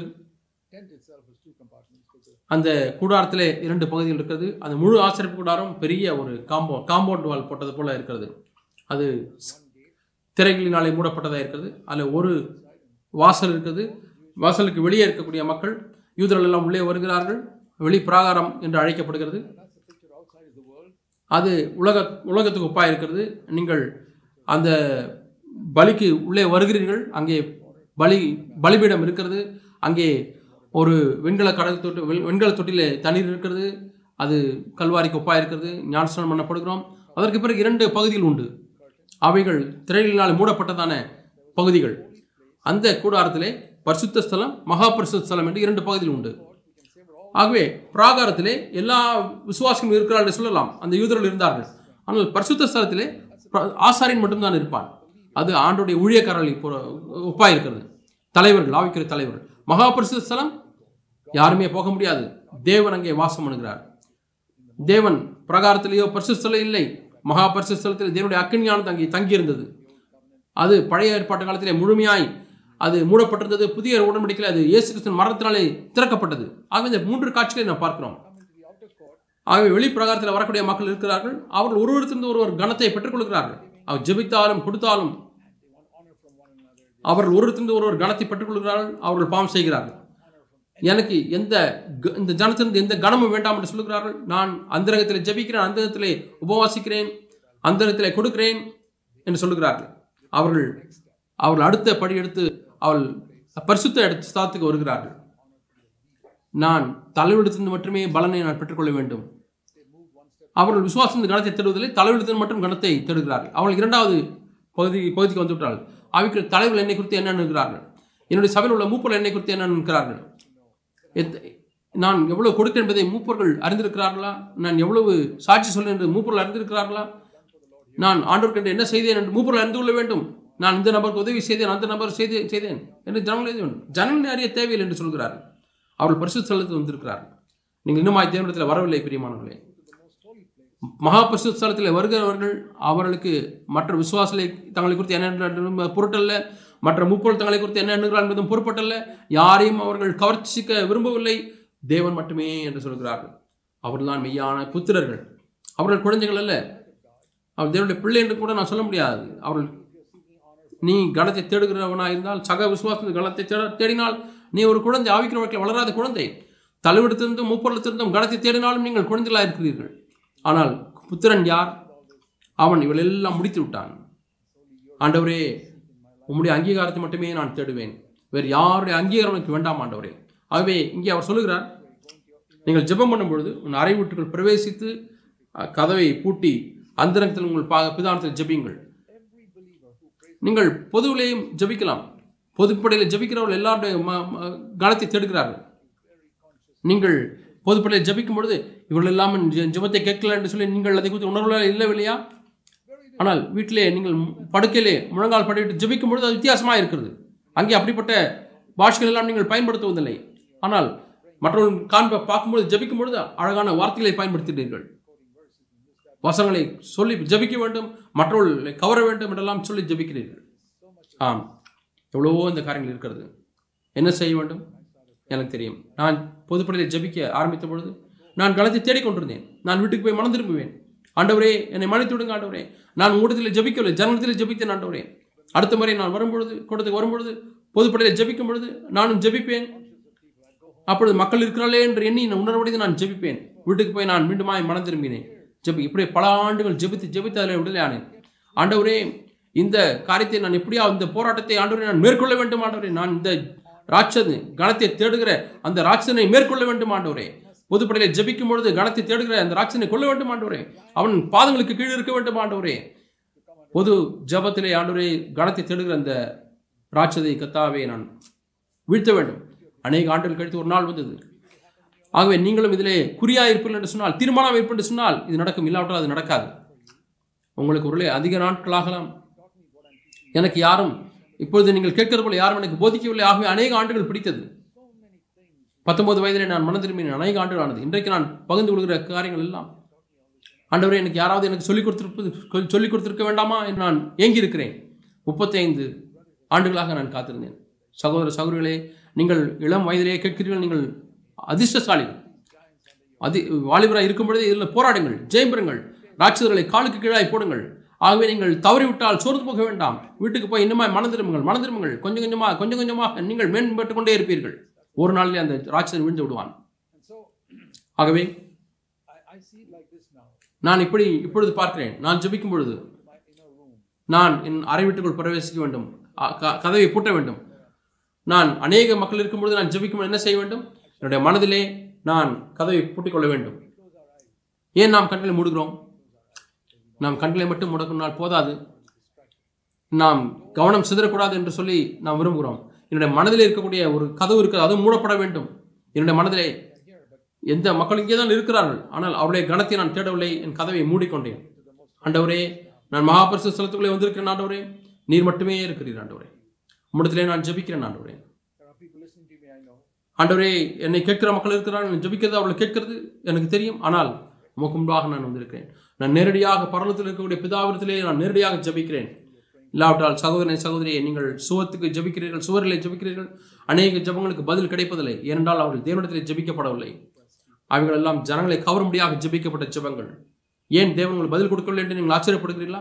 அந்த கூடாரத்தில் இரண்டு பகுதிகள் இருக்கிறது. அந்த முழு ஆசரிப்பு கூடாரம் பெரிய ஒரு காம்போ காம்பவுண்ட் வால் போட்டது போல இருக்கிறது. அது திரைகளினாலே மூடப்பட்டதாக இருக்கிறது. அதில் ஒரு வாசல் இருக்குது. வாசலுக்கு வெளியே இருக்கக்கூடிய மக்கள் யூதர்கள் எல்லாம் உள்ளே வருகிறார்கள். வெளி பிராகாரம் என்று அழைக்கப்படுகிறது. அது உலக உலகத்துக்கு ஒப்பாக இருக்கிறது நீங்கள் அந்த பலிக்கு உள்ளே வருகிறீர்கள் அங்கே பலி பலிபீடம் இருக்கிறது அங்கே ஒரு வெண்கல கடல் தொட்டு வெண்கல தொட்டிலே தண்ணீர் இருக்கிறது அது கல்வாரிக்கு ஒப்பாக இருக்கிறது ஞானஸ்நானம் பண்ணப்படுகிறோம். அதற்கு பிறகு இரண்டு பகுதிகள் உண்டு. அவைகள் திரையினால் மூடப்பட்டதான பகுதிகள். அந்த கூடாரத்திலே பரிசுத்த ஸ்தலம் மகா பரிசுத்த ஸ்தலம் என்று இரண்டு பகுதிகள் உண்டு. ஆகவே பிராகாரத்திலே எல்லா விசுவாசிகளும் இருக்கிறார்கள் சொல்லலாம். அந்த யூதர்கள் இருந்தார்கள். ஆனால் பரிசுத்த ஸ்தலத்திலே ஆசாரியன் மட்டும்தான் இருப்பான். அது ஆண்டுடைய ஊழியக்காரர்கள் ஒப்பாக இருக்கிறது தலைவர்கள் ஆவிக்கிற தலைவர்கள். மகா ஸ்தலம் யாருமே போக முடியாது. தேவன் அங்கே வாசம் பண்ணுகிறார். தேவன் பிரகாரத்திலேயோ பரிசுத்தலம் இல்லை. மகா பரிசுத்தலத்தில் தேவனுடைய அக்கினியானது அங்கே தங்கியிருந்தது. அது பழைய ஏற்பாட்டு காலத்திலே முழுமையாய் அது மூடப்பட்டிருந்தது. புதிய உடன்படிக்கையில் அது இயேசு கிறிஸ்தன் மரணத்தினாலே திறக்கப்பட்டது. ஆகவே இந்த மூன்று காட்சிகளை நாம் பார்க்கிறோம். ஆகவே வெளிப்பிரகாரத்தில் வரக்கூடிய மக்கள் இருக்கிறார்கள். அவர்கள் ஒருவருத்திலிருந்து ஒருவர் கனத்தை பெற்றுக்கொள்கிறார்கள். அவர் ஜெபித்தாலும் கொடுத்தாலும் அவர்கள் ஒருத்தருந்து ஒருவர் கனத்தை பெற்றுக்கொள்கிறார்கள் அவர்கள் பாவம் செய்கிறார்கள். எனக்கு எந்த க- இந்த ஜனத்திலிருந்து எந்த கனமும் வேண்டாம் என்று சொல்லுகிறார்கள் நான் அந்தரகத்தில் ஜெபிக்கிறேன் அந்தரங்கத்திலே உபவாசிக்கிறேன் அந்தரகத்தில் கொடுக்கிறேன் என்று சொல்லுகிறார்கள் அவர்கள் அவர்கள் அடுத்த படி எடுத்து அவள் பரிசுத்த இடத்து ஸ்தானத்துக்கு வருகிறார்கள். நான் தலைவெடுத்திருந்து மட்டுமே பலனை நான் பெற்றுக்கொள்ள வேண்டும். அவர்கள் விசுவாசத்தின் கணத்தை தேடுவதில்லை தலைவெடுத்தின் மட்டும் கணத்தை தேடுகிறார்கள். அவர்கள் இரண்டாவது பகுதி பகுதிக்கு வந்துவிட்டார்கள். அவைக்கு தலைவர்கள் என்னை குறித்து என்ன நினைக்கிறார்கள்? என்னுடைய சபையில் உள்ள மூப்பர்கள் என்னை குறித்து என்ன நினைக்கிறார்கள்? நான் எவ்வளவு கொடுக்கிறேன் என்பதை மூப்பர்கள் அறிந்திருக்கிறார்களா? நான் எவ்வளவு சாட்சி சொல்றேன் என்று மூப்பர்கள் அறிந்திருக்கிறார்களா? நான் ஆண்டவருக்கு என்ன செய்தேன் என்று மூப்பர்கள் அறிந்து கொள்ள வேண்டும். நான் இந்த நபருக்கு உதவி செய்தேன் அந்த நபர் செய்தேன் செய்தேன் என்று ஜனங்கள் எழுத வேண்டும். ஜனங்கள் அறிய தேவையில்லை என்று சொல்கிறார்கள். அவர்கள் பரிசு ஸ்தலத்தில் வந்திருக்கிறார்கள். நீங்கள் இன்னுமாய் தேவனத்தில் வரவில்லை பிரியமானவர்களே. மகா பரிசு வருகிறவர்கள் அவர்களுக்கு மற்ற விசுவாசலை தங்களை குறித்து என்ன பொருட்டல்ல. மற்ற முப்பொருள் தங்களை குறித்து என்ன எண்ணுகிறார் என்பதும் பொருட்பட்டல்ல. யாரையும் அவர்கள் கவர்ச்சிக்க விரும்பவில்லை. தேவன் மட்டுமே என்று சொல்கிறார்கள். அவர்கள்தான் மெய்யான புத்திரர்கள். அவர்கள் குழந்தைகள் அல்ல. அவர் தேவனுடைய பிள்ளை என்று கூட நான் சொல்ல முடியாது. அவர்கள் நீ கணத்தை தேடுகிறவனாக இருந்தால் சக விசுவாச கணத்தை தேட தேடினால் நீ ஒரு குழந்தை ஆவிக்கிற வாழ்க்கையில் வளராத குழந்தை. தலைவிடத்திலிருந்தும் மூப்பொருளத்திலிருந்தும் கணத்தை தேடினாலும் நீங்கள் குழந்தைகளாக இருக்கிறீர்கள் ஆனால் புத்திரன் யார்? அவன் இவள் எல்லாம் முடித்து விட்டான். ஆண்டவரே உம்முடைய அங்கீகாரத்தை மட்டுமே நான் தேடுவேன். வேறு யாருடைய அங்கீகாரம் எனக்கு வேண்டாம் ஆண்டவரே. ஆகவே இங்கே அவர் சொல்லுகிறார் நீங்கள் ஜெபம் பண்ணும் பொழுது உன் அறை வீட்டுக்குள் பிரவேசித்து கதவை பூட்டி அந்தரங்கத்தில் உங்கள் பா பிதானத்தில் ஜபியுங்கள். நீங்கள் பொதுவிலேயும் ஜெபிக்கலாம். பொதுப்படையில் ஜபிக்கிறவர்கள் எல்லாருடைய ம- கனத்தை தேடுகிறார்கள். நீங்கள் பொதுப்படையில் ஜபிக்கும் பொழுது இவர்கள் இல்லாமல் ஜபத்தை கேட்கல என்று சொல்லி நீங்கள் அதை குறித்து உணர்வுல இல்லவில்லையா ஆனால் வீட்டிலே நீங்கள் படுக்கையிலே முழங்கால் படிவிட்டு ஜபிக்கும் பொழுது அது வித்தியாசமாக இருக்கிறது. அங்கே அப்படிப்பட்ட பாஷைகள் எல்லாம் நீங்கள் பயன்படுத்துவதில்லை. ஆனால் மற்றவர்கள் காண்ப பார்க்கும்பொழுது ஜபிக்கும் பொழுது அழகான வார்த்தைகளை பயன்படுத்துகிறீர்கள். வசனங்களை சொல்லி ஜெபிக்க வேண்டும் மற்றவர்களை கவர வேண்டும் என்றெல்லாம் சொல்லி ஜெபிக்கிறீர்கள். ஆம். எவ்வளவோ இந்த காரியங்கள் இருக்கிறது. என்ன செய்ய வேண்டும்? எனக்கு தெரியும். நான் பொதுப்படையில் ஜெபிக்க ஆரம்பித்த பொழுது நான் கலத்தை தேடிக்கொண்டிருந்தேன். நான் வீட்டுக்கு போய் மனம் திரும்புவேன். ஆண்டவரே என்னை மன்னித்து விடுங்க ஆண்டவரே. நான் ஊடகத்தில் ஜபிக்கவில்லை. ஜனத்தில் ஜெபித்தேன் ஆண்டவரே. அடுத்த முறை நான் வரும்பொழுது கூட்டத்துக்கு வரும்பொழுது பொதுப்படையில் ஜபிக்கும் பொழுது நானும் ஜெபிப்பேன். அப்பொழுது மக்கள் இருக்கிறாளே என்று எண்ணி உணர்வடைந்து நான் ஜெபிப்பேன். வீட்டுக்கு போய் நான் மீண்டுமாய் மனம் திரும்பினேன். ஜெபி இப்படி பல ஆண்டுகள் ஜெபித்து ஜபித்து அதில் விடுதலையானேன் ஆண்டவரே இந்த காரியத்தை நான் எப்படியா இந்த போராட்டத்தை ஆண்டவரே நான் மேற்கொள்ள வேண்டும் ஆண்டவரே. நான் இந்த ராட்சது கணத்தை தேடுகிற அந்த ராட்சதனை மேற்கொள்ள வேண்டும் ஆண்டவரே. பொதுப்படையில் ஜபிக்கும் பொழுது கணத்தை தேடுகிற அந்த ராட்சனை கொள்ள வேண்டும் ஆண்டவரே. அவன் பாதங்களுக்கு கீழ் இருக்க வேண்டும் ஆண்டவரே. பொது ஜெபத்திலே ஆண்டவரே கணத்தை தேடுகிற அந்த ராட்சதை கத்தாவே நான் வீழ்த்த வேண்டும். அநேக ஆண்டுகள் கழித்து ஒரு நாள் வந்தது. ஆகவே நீங்களும் இதிலே குறியா இருப்பீர்கள் என்று சொன்னால் தீர்மானம் இருப்பு என்று சொன்னால் இது நடக்கும் இல்லாவிட்டால் அது நடக்காது. உங்களுக்கு ஒருவேளை அதிக நாட்களாகலாம் எனக்கு யாரும் இப்பொழுது நீங்கள் கேட்கிறது போல யாரும் எனக்கு போதிக்கவில்லை. ஆகவே அநேக ஆண்டுகள் பிடித்தது. பத்தொன்பது வயதிலே நான் மனம் திரும்பினேன். அநேக ஆண்டுகள் ஆனது இன்றைக்கு நான் பகிர்ந்து கொள்கிற காரியங்கள் எல்லாம். ஆண்டவரே எனக்கு யாராவது எனக்கு சொல்லிக் கொடுத்திருப்பது சொல்லிக் கொடுத்திருக்க வேண்டாமா என்று நான் ஏங்கி இருக்கிறேன் முப்பத்தைந்து ஆண்டுகளாக நான் காத்திருந்தேன். சகோதர சகோதரிகளே நீங்கள் இளம் வயதிலே கேட்கிறீர்கள் நீங்கள் அதிர்ஷ்டசாலிகள் அதி வாலிபராக இருக்கும் பொழுதே இதில் போராடுங்கள் ஜெயம்பெறுங்கள் ராட்சதர்களை காலுக்கு கீழாய் போடுங்கள். ஆகவே நீங்கள் தவறிவிட்டால் சோர்ந்து போக வேண்டாம். வீட்டுக்கு போய் இன்னுமா மனம் திரும்புங்கள் மனம் திரும்புங்கள். கொஞ்சம் கொஞ்சமாக கொஞ்சம் கொஞ்சமாக நீங்கள் மேம்பட்டு கொண்டே இருப்பீர்கள். ஒரு நாளிலே அந்த ராட்சசன் விழுந்து விடுவான். ஆகவே நான் இப்படி இப்பொழுது பார்க்கிறேன். நான் ஜபிக்கும் பொழுது நான் என் அறை வீட்டுக்குள் பிரவேசிக்க வேண்டும். க- கதவை பூட்ட வேண்டும். நான் அநேக மக்கள் இருக்கும்பொழுது நான் ஜபிக்கும் என்ன செய்ய வேண்டும்? என்னுடைய மனதிலே நான் கதவை பூட்டிக் கொள்ள வேண்டும். ஏன் நாம் கண்களை மூடுகிறோம்? நாம் கண்களை மட்டும் முடக்கினால் போதாது. நாம் கவனம் சிதறக்கூடாது என்று சொல்லி நாம் விரும்புகிறோம். என்னுடைய மனதில் இருக்கக்கூடிய ஒரு கதவு இருக்கிறது அது மூடப்பட வேண்டும். என்னுடைய மனதிலே எந்த மக்கள் இங்கே தான் இருக்கிறார்கள். ஆனால் அவருடைய கணத்தை நான் தேடவில்லை என் கதவை மூடிக்கொண்டேன். ஆண்டவரே நான் மகாபரிசு ஸ்தலத்துக்குள்ளே வந்திருக்கிறேன் ஆண்டவரே. நீர் மட்டுமே இருக்கிறீர் ஆண்டவரே. உம்மிடத்திலே நான் ஜெபிக்கிறேன் ஆண்டவரே. ஆண்டவரே என்னை கேட்கிற மக்கள் இருக்கிறார்கள் நான் ஜெபிக்கிறது அவளை கேட்கிறது எனக்கு தெரியும். ஆனால் உமக்கு முன்பாக நான் வந்திருக்கிறேன். நான் நேரடியாக பரலத்தில் இருக்கக்கூடிய பிதாவிரத்திலே நான் நேரடியாக ஜெபிக்கிறேன். இல்லாவிட்டால் சகோதரனை சகோதரியை நீங்கள் சுவத்துக்கு ஜெபிக்கிறீர்கள் சுவரிலே ஜெபிக்கிறீர்கள். அநேக ஜெபங்களுக்கு பதில் கிடைப்பதில்லை. ஏனென்றால் அவர்கள் தேவனிடத்தில் ஜெபிக்கப்படவில்லை. அவைகள் எல்லாம் ஜனங்களை கவரும்படியாக ஜெபிக்கப்பட்ட ஜெபங்கள். ஏன் தேவன் உங்களுக்கு பதில் கொடுக்கவில்லை என்று நீங்கள் ஆச்சரியப்படுகிறீர்களா?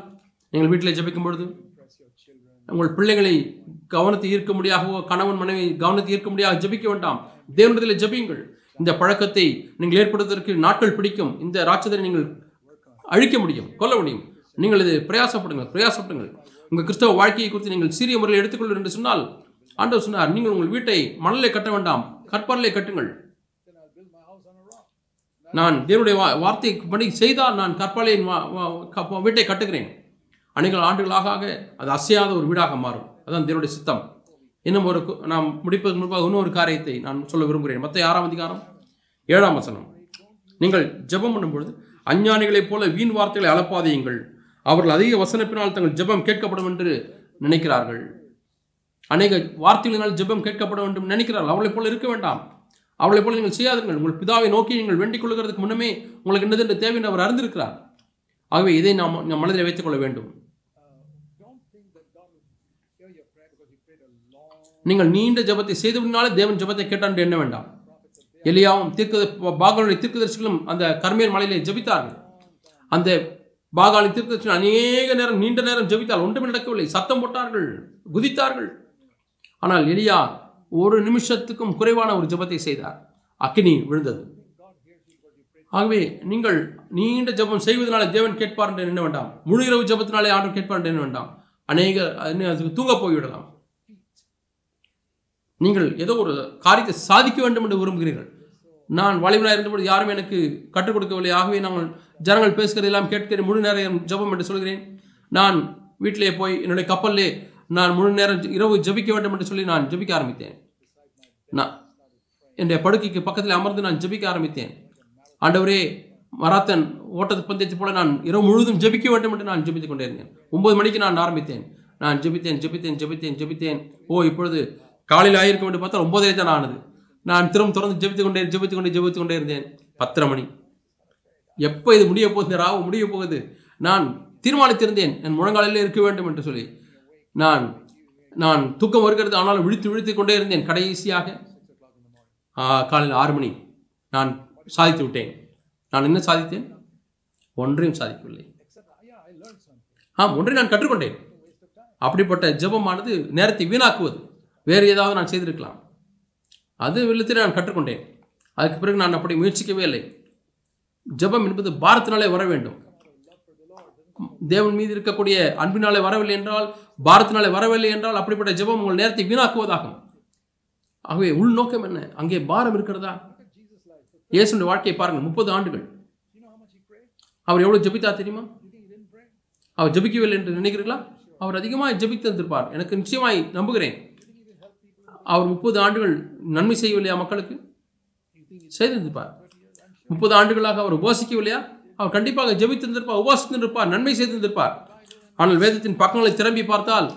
நீங்கள் வீட்டில் ஜபிக்கும் பொழுது உங்கள் பிள்ளைகளை கவனத்தை ஈர்க்க முடியாகவோ கணவன் மனைவி கவனத்தை ஈர்க்க முடியாக ஜெபிக்க வேண்டாம். தேவனிடத்தில் ஜெபியுங்கள். இந்த பழக்கத்தை நீங்கள் ஏற்படுவதற்கு நாட்கள் பிடிக்கும். இந்த ராட்சதரை நீங்கள் அழிக்க முடியும் கொல்ல முடியும். நீங்கள் இது பிரயாசப்படுங்கள் பிரயாசப்படுங்கள். உங்கள் கிறிஸ்தவ வாழ்க்கையை குறித்து நீங்கள் சீரிய முறையில் எடுத்துக்கொள்ளும் என்று சொன்னால் ஆண்டவர் சொன்னார் நீங்கள் உங்கள் வீட்டை மணலை கட்ட வேண்டாம் கற்பாரலை கட்டுங்கள். நான் தேவனுடைய வா- வார்த்தை படி செய்தால் நான் கற்பாலையின் க- வீட்டை கட்டுகிறேன். அநேக ஆண்டுகளாக அது அசையாத ஒரு வீடாக மாறும். அதான் தேவனுடைய சித்தம். இன்னும் ஒரு நாம் முடிப்பதற்கு முன்பாக இன்னொரு காரியத்தை நான் சொல்ல விரும்புகிறேன். மற்ற ஆறாம் அதிகாரம் ஏழாம் வசனம். நீங்கள் ஜெபம் பண்ணும்பொழுது அஞ்ஞானிகளைப் போல வீண் வார்த்தைகளை அளப்பாதையுங்கள் அவர்கள் அதிக வசனப்பினால் தங்கள் ஜெபம் கேட்கப்படும் என்று நினைக்கிறார்கள். அநேக வார்த்தைகளினால் ஜெபம் கேட்கப்பட வேண்டும் நினைக்கிறார்கள். அவளைப் போல இருக்க வேண்டாம். அவளைப் போல நீங்கள் செய்யாதீர்கள். உங்கள் பிதாவை நோக்கி நீங்கள் வேண்டிக் கொள்கிறதுக்கு முன்னமே உங்களுக்கு என்னது என்று தேவை என்று அவர் அறிந்திருக்கிறார். ஆகவே இதை நாம் நம் மனதில் வைத்துக் கொள்ள வேண்டும். நீங்கள் நீண்ட ஜெபத்தை செய்தபினாலே தேவன் ஜெபத்தை கேட்டான் என்று எண்ண வேண்டாம். எலியாவும் தீர்க்க பாகனுடைய தீர்க்கதரிசிகளும் அந்த கர்மேல் மலையிலே ஜெபித்தார்கள். அந்த பாகாலி தீர்க்கதரிசிகள் அநேக நேரம் நீண்ட நேரம் ஜெபித்தால் ஒன்றுமே நடக்கவில்லை. சத்தம் போட்டார்கள் குதித்தார்கள். ஆனால் எலியா ஒரு நிமிஷத்துக்கும் குறைவான ஒரு ஜெபத்தை செய்தார். அக்கினி விழுந்தது. ஆகவே நீங்கள் நீண்ட ஜெபம் செய்வதனால தேவன் கேட்பார் என்று என்ன வேண்டாம்? முழு இரவு ஜெபத்தினாலே ஆண்டு கேட்பார் என்று என்ன வேண்டாம்? அநேக அதுக்கு தூங்க போய்விடலாம். நீங்கள் ஏதோ ஒரு காரியத்தை சாதிக்க வேண்டும் என்று விரும்புகிறீர்கள். நான் வாலிபனாக இருந்தபோது யாரும் எனக்கு கற்றுக் கொடுக்கவில்லை. ஆகவே நாங்கள் ஜனங்கள் பேசுகிறதெல்லாம் கேட்கிறேன். முழு நேரம் ஜபம் என்று சொல்கிறேன். நான் வீட்டிலே போய் என்னுடைய கப்பல்லே நான் முழு நேரம் இரவு ஜெபிக்க வேண்டும் என்று சொல்லி நான் ஜெபிக்க ஆரம்பித்தேன். நான் என்னுடைய படுக்கைக்கு பக்கத்தில் அமர்ந்து நான் ஜெபிக்க ஆரம்பித்தேன். ஆண்டவரே மராத்தன் ஓட்டத்து பந்தயத்தை போல நான் இரவு முழுவதும் ஜெபிக்க வேண்டும் என்று நான் ஜபித்துக் கொண்டிருந்தேன். ஒன்பது மணிக்கு நான் ஆரம்பித்தேன். நான் ஜெபித்தேன் ஜெபித்தேன் ஜெபித்தேன் ஜெபித்தேன். ஓ இப்பொழுது காலையில் ஆயிருக்கும் என்று பார்த்தா ஒன்பதரை தான் ஆனது. நான் திரும்ப தொடர்ந்து ஜெபித்துக் கொண்டே ஜெபித்துக் கொண்டே ஜெபித்துக் கொண்டே இருந்தேன். பத்தரை மணி. எப்போ இது முடிய போகுது? ராவு முடிய போகுது. நான் தீர்மானித்திருந்தேன் என் முழங்காலிலே இருக்க வேண்டும் என்று சொல்லி. நான் நான் தூக்கம் வருகிறது ஆனாலும் விழித்து விழித்து கொண்டே இருந்தேன் கடைசியாக. காலையில் ஆறு மணி. நான் சாதித்து விட்டேன். நான் என்ன சாதித்தேன்? ஒன்றையும் சாதிக்கவில்லை. ஆம் ஒன்றை நான் கற்றுக்கொண்டேன். அப்படிப்பட்ட ஜெபமானது நேரத்தை வீணாக்குவது. வேறு ஏதாவது நான் செய்திருக்கலாம். அது வில்லத்தில் நான் கற்றுக்கொண்டேன். அதுக்கு பிறகு நான் அப்படி முயற்சிக்கவே இல்லை. ஜெபம் என்பது பாரத்தினாலே வர வேண்டும். தேவன் மீது இருக்கக்கூடிய அன்பினாலே வரவில்லை என்றால் பாரத்தினாலே வரவில்லை என்றால் அப்படிப்பட்ட ஜெபம் உங்கள் நேரத்தை வீணாக்குவதாகும். ஆகவே உள்நோக்கம் என்ன? அங்கே பாரம் இருக்கிறதா? இயேசுடைய வாழ்க்கையை பாருங்கள் முப்பது ஆண்டுகள். அவர் எவ்வளவு ஜெபித்தா தெரியுமா? அவர் ஜெபிக்கவில்லை என்று நினைக்கிறீர்களா? அவர் அதிகமாக ஜெபித்திருந்திருப்பார். எனக்கு நிச்சயமாய் நம்புகிறேன். அவர் முப்பது ஆண்டுகள் நன்மை செய்யவில்லையா மக்களுக்கு? செய்திருந்திருப்பார். முப்பது ஆண்டுகளாக அவர் உபாசிக்கவில்லையா அவர் கண்டிப்பாக ஜெபித்திருந்திருப்பார் உபாசித்திருப்பார் நன்மை செய்திருந்திருப்பார். ஆனால் வேதத்தின் பக்கங்களை திரும்பி பார்த்தால்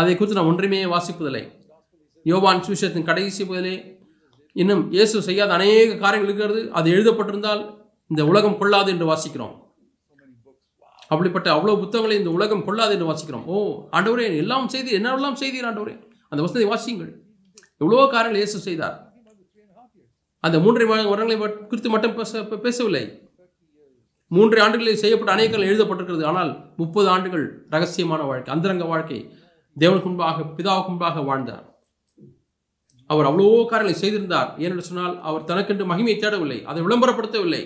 அதை குறித்து நான் ஒன்றுமே வாசிப்பதில்லை. யோவான் சுவிசேஷத்தின் கடைசி பதிலே இன்னும் இயேசு செய்யாத அநேக காரியங்கள் இருக்கிறது. அது எழுதப்பட்டிருந்தால் இந்த உலகம் கொள்ளாது என்று வாசிக்கிறோம். அப்படிப்பட்ட அவ்வளவு புத்தகங்களை இந்த உலகம் கொள்ளாது என்று வாசிக்கிறோம். ஓ ஆண்டவரே எல்லாம் செய்தி என்னெல்லாம் செய்தீர் ஆண்டவரே? அந்த வசதியை வாசியுங்கள். எவ்வளோ காரியங்கள் இயேசு செய்தார். அந்த மூன்றை வருடங்களை குறித்து மட்டும் பேச பேசவில்லை. மூன்று ஆண்டுகளில் செய்யப்பட்ட அநேகங்கள் எழுதப்பட்டிருக்கிறது. ஆனால் முப்பது ஆண்டுகள் ரகசியமான வாழ்க்கை அந்தரங்க வாழ்க்கை. தேவனுக்கு முன்பாக பிதாவுக்கு முன்பாக வாழ்ந்தார். அவர் அவ்வளோ காரியங்களை செய்திருந்தார். ஏனென்று சொன்னால் அவர் தனக்கென்று மகிமையை தேடவில்லை. அதை விளம்பரப்படுத்தவில்லை.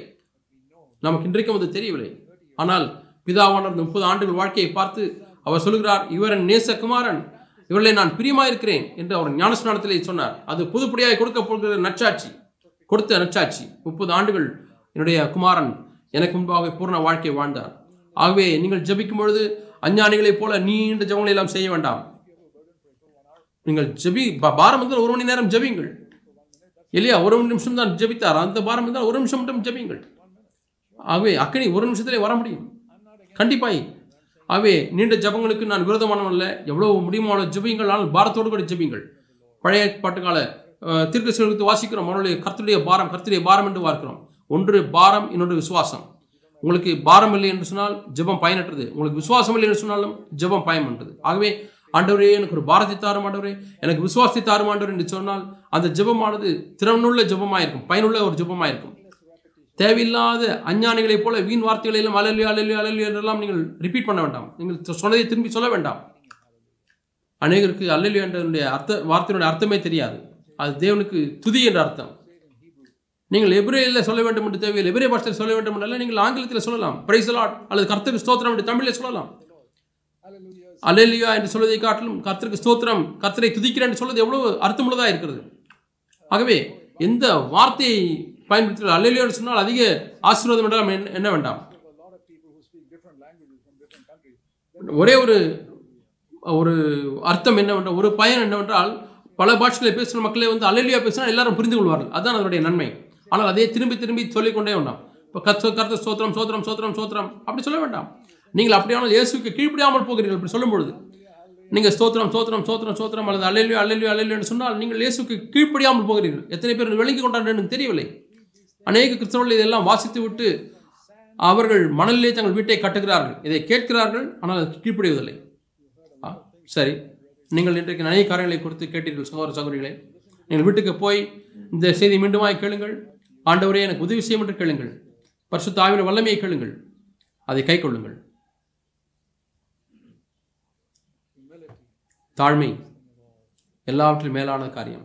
நமக்கு இன்றைக்கும் அது தெரியவில்லை. ஆனால் பிதாவான முப்பது ஆண்டுகள் வாழ்க்கையை பார்த்து அவர் சொல்கிறார் இவரன் நேசகுமாரன். இவர்களை நான் பிரியமாயிருக்கிறேன் என்று அவர் ஞானஸ்நானத்திலே சொன்னார். அது புதுப்படியாக கொடுக்க போகிற நச்சாட்சி கொடுத்த நச்சாட்சி முப்பது ஆண்டுகள் என்னுடைய குமாரன் எனக்கு முன்பாக பூர்ண வாழ்க்கை வாழ்ந்தார். ஆகவே நீங்கள் ஜபிக்கும் பொழுது அஞ்ஞானிகளைப் போல நீண்ட ஜபங்களை எல்லாம் செய்ய வேண்டாம். நீங்கள் ஜெபி பா- பாரம் இருந்தால் ஒரு மணி நேரம் ஜபிங்கள் இல்லையா ஒரு நிமிஷம் தான் ஜெபித்தார். அந்த பாரம் இருந்தால் ஒரு நிமிஷம் மட்டும் ஜபிங்கள் ஆகவே அக்கனி ஒரு நிமிஷத்திலே வர முடியும். கண்டிப்பாய் ஆகவே நீண்ட ஜெபங்களுக்கு நான் விரோதமானவன் எவ்வளோ எவ்வளவு முடியுமான ஜபிங்கள் ஆனால் பாரத்தோடு கூட ஜபிங்கள் பழைய பாட்டுக்கால தீர்க்க செல்வத்து வாசிக்கிறோம். அவனுடைய கர்த்தருடைய பாரம் கர்த்தருடைய பாரம் என்று பார்க்கிறோம் ஒன்று பாரம் இன்னொன்று விசுவாசம். உங்களுக்கு பாரம் இல்லை என்று சொன்னால் ஜெபம் பயனற்றது. உங்களுக்கு விசுவாசம் இல்லை என்று சொன்னாலும் ஜெபம் பயன்பன்றது ஆகவே ஆண்டவரே எனக்கு ஒரு பாரத்தை தாரும் ஆண்டவரே. எனக்கு விசுவாசத்தை தாரும் ஆண்டவர் என்று சொன்னால் அந்த ஜெபமானது திறனுள்ள ஜெபமாயிருக்கும். பயனுள்ள ஒரு ஜெபமாயிருக்கும். தேவையில்லாத அஞ்ஞானிகளைப் போல வீண் வார்த்தைகளை எல்லாம் அலல்லி அலல்லி என்றெல்லாம் நீங்கள் ரிப்பீட் பண்ண வேண்டாம். நீங்கள் சொன்னதை திரும்பி சொல்ல வேண்டாம். அநேகருக்கு அல்லலி என்றனுடைய அர்த்த வார்த்தையினுடைய அர்த்தமே தெரியாது. அது தேவனுக்கு துதி என்ற அர்த்தம். நீங்கள் எபிரேயில் சொல்ல வேண்டும் என்று தேவையில்லை. எபிரே பாஷையில் சொல்ல வேண்டும் என்றால் நீங்கள் ஆங்கிலத்தில் சொல்லலாம். பிரைசலாட் அல்லது கர்த்தருக்கு ஸ்தோத்திரம் என்று தமிழில் சொல்லலாம். Hallelujah. என்று சொல்வதை காட்டிலும் கர்த்தருக்கு ஸ்தோத்திரம் கர்த்தரை துதிக்கிறேன் என்று சொல்வது எவ்வளவு அர்த்தமுள்ளதாக இருக்கிறது. ஆகவே எந்த வார்த்தையை பயன்படுத்தி அல்லேலியா சொன்னால் அதிக ஆசீர்வாதம் என்றால் என்ன- என்ன வேண்டாம்? ஒரே ஒரு ஒரு அர்த்தம் என்னவென்றால் ஒரு பயன் என்னவென்றால் பல பாஷைகளை பேசுகிற மக்களே வந்து அலலியா பேசினா எல்லாரும் புரிந்து கொள்வார்கள். அதுதான் அதனுடைய நன்மை. ஆனால் அதே திரும்பி திரும்பி சொல்லிக்கொண்டே வேண்டாம். இப்போ கத்த கர்த்த சோத்திரம் சோத்திரம் சோத்திரம் சோத்திரம் அப்படி சொல்ல வேண்டாம். நீங்கள் அப்படியானால் இயேசுக்கு கீழ்ப்படியாமல் போகிறீர்கள் அப்படி சொல்லும்பொழுது. நீங்கள் ஸ்தோத்திரம் சோத்திரம் சோத்திரம் சோத்திரம் அல்லது அல்லலியோ அல்லலியோ அல்லலியோ சொன்னால் நீங்கள் இயேசுக்கு கீழ்ப்படியாமல் போகிறீர்கள். எத்தனை பேர் விளங்கி கொண்டார்கள் எனக்கு தெரியவில்லை. அநேக கிறிஸ்தவர்கள் இதெல்லாம் வாசித்து விட்டு அவர்கள் மணலிலே தங்கள் வீட்டை கட்டுகிறார்கள். இதை கேட்கிறார்கள் ஆனால் அது கீழ்ப்படிவதில்லை. சரி. நீங்கள் இன்றைக்கு நிறைய காரியங்களை குறித்து கேட்டீர்கள் சகோதர சகோதரிகளே. நீங்கள் வீட்டுக்கு போய் இந்த செய்தி மீண்டுமாய் கேளுங்கள். ஆண்டவரே எனக்கு உதவி செய்யும் என்று கேளுங்கள். பரிசு தாவின வல்லமையை கேளுங்கள். அதை கை கொள்ளுங்கள். தாழ்மை எல்லாவற்றிலும் மேலான காரியம்.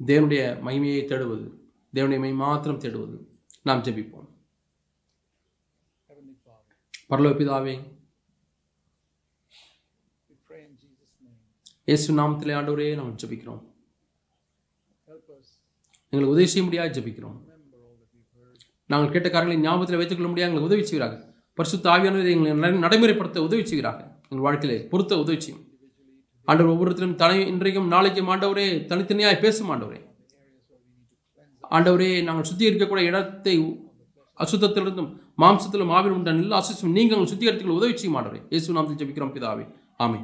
தேவனுடைய மகிமையை தேடுவது. தேவனுடைய மகிமை மாத்திரம் தேடுவது. நாம் ஜெபிப்போம். பரலோக பிதாவே. இயேசு நாமத்திலே ஆண்டவரே நாம் ஜெபிக்கிறோம். எங்களுக்கு உதவி செய்ய முடியாது ஜெபிக்கிறோம். நாங்கள் கேட்ட காரியங்களை ஞாபகத்தில் வைத்துக் கொள்ள முடியாது எங்களுக்கு உதவி செய்கிறாங்க பரிசுத்த ஆவியானவரை எங்களை நட- நடைமுறைப்படுத்த உதவி செய்கிறாங்க எங்கள் வாழ்க்கையிலே பொறுத்த உதவி செய்யும். ஆண்டவர் ஒவ்வொருத்தரும் தனி இன்றைக்கும் நாளைக்கும் ஆண்டவரே தனித்தனியாய் பேசும் ஆண்டவரே. ஆண்டவரே நாங்கள் சுத்தி இருக்கக்கூடிய இடத்தை அசுத்தத்திலிருந்தும் மாம்சத்திலும் ஆவிலும் உண்டான எல்லா அசுத்தம் நீங்கள் சுத்திகரித்துக்கள் உதவி செய்யும் ஆண்டவரே இயேசு நாமத்தில் ஜபிக்கிறோம் பிதாவே. ஆமே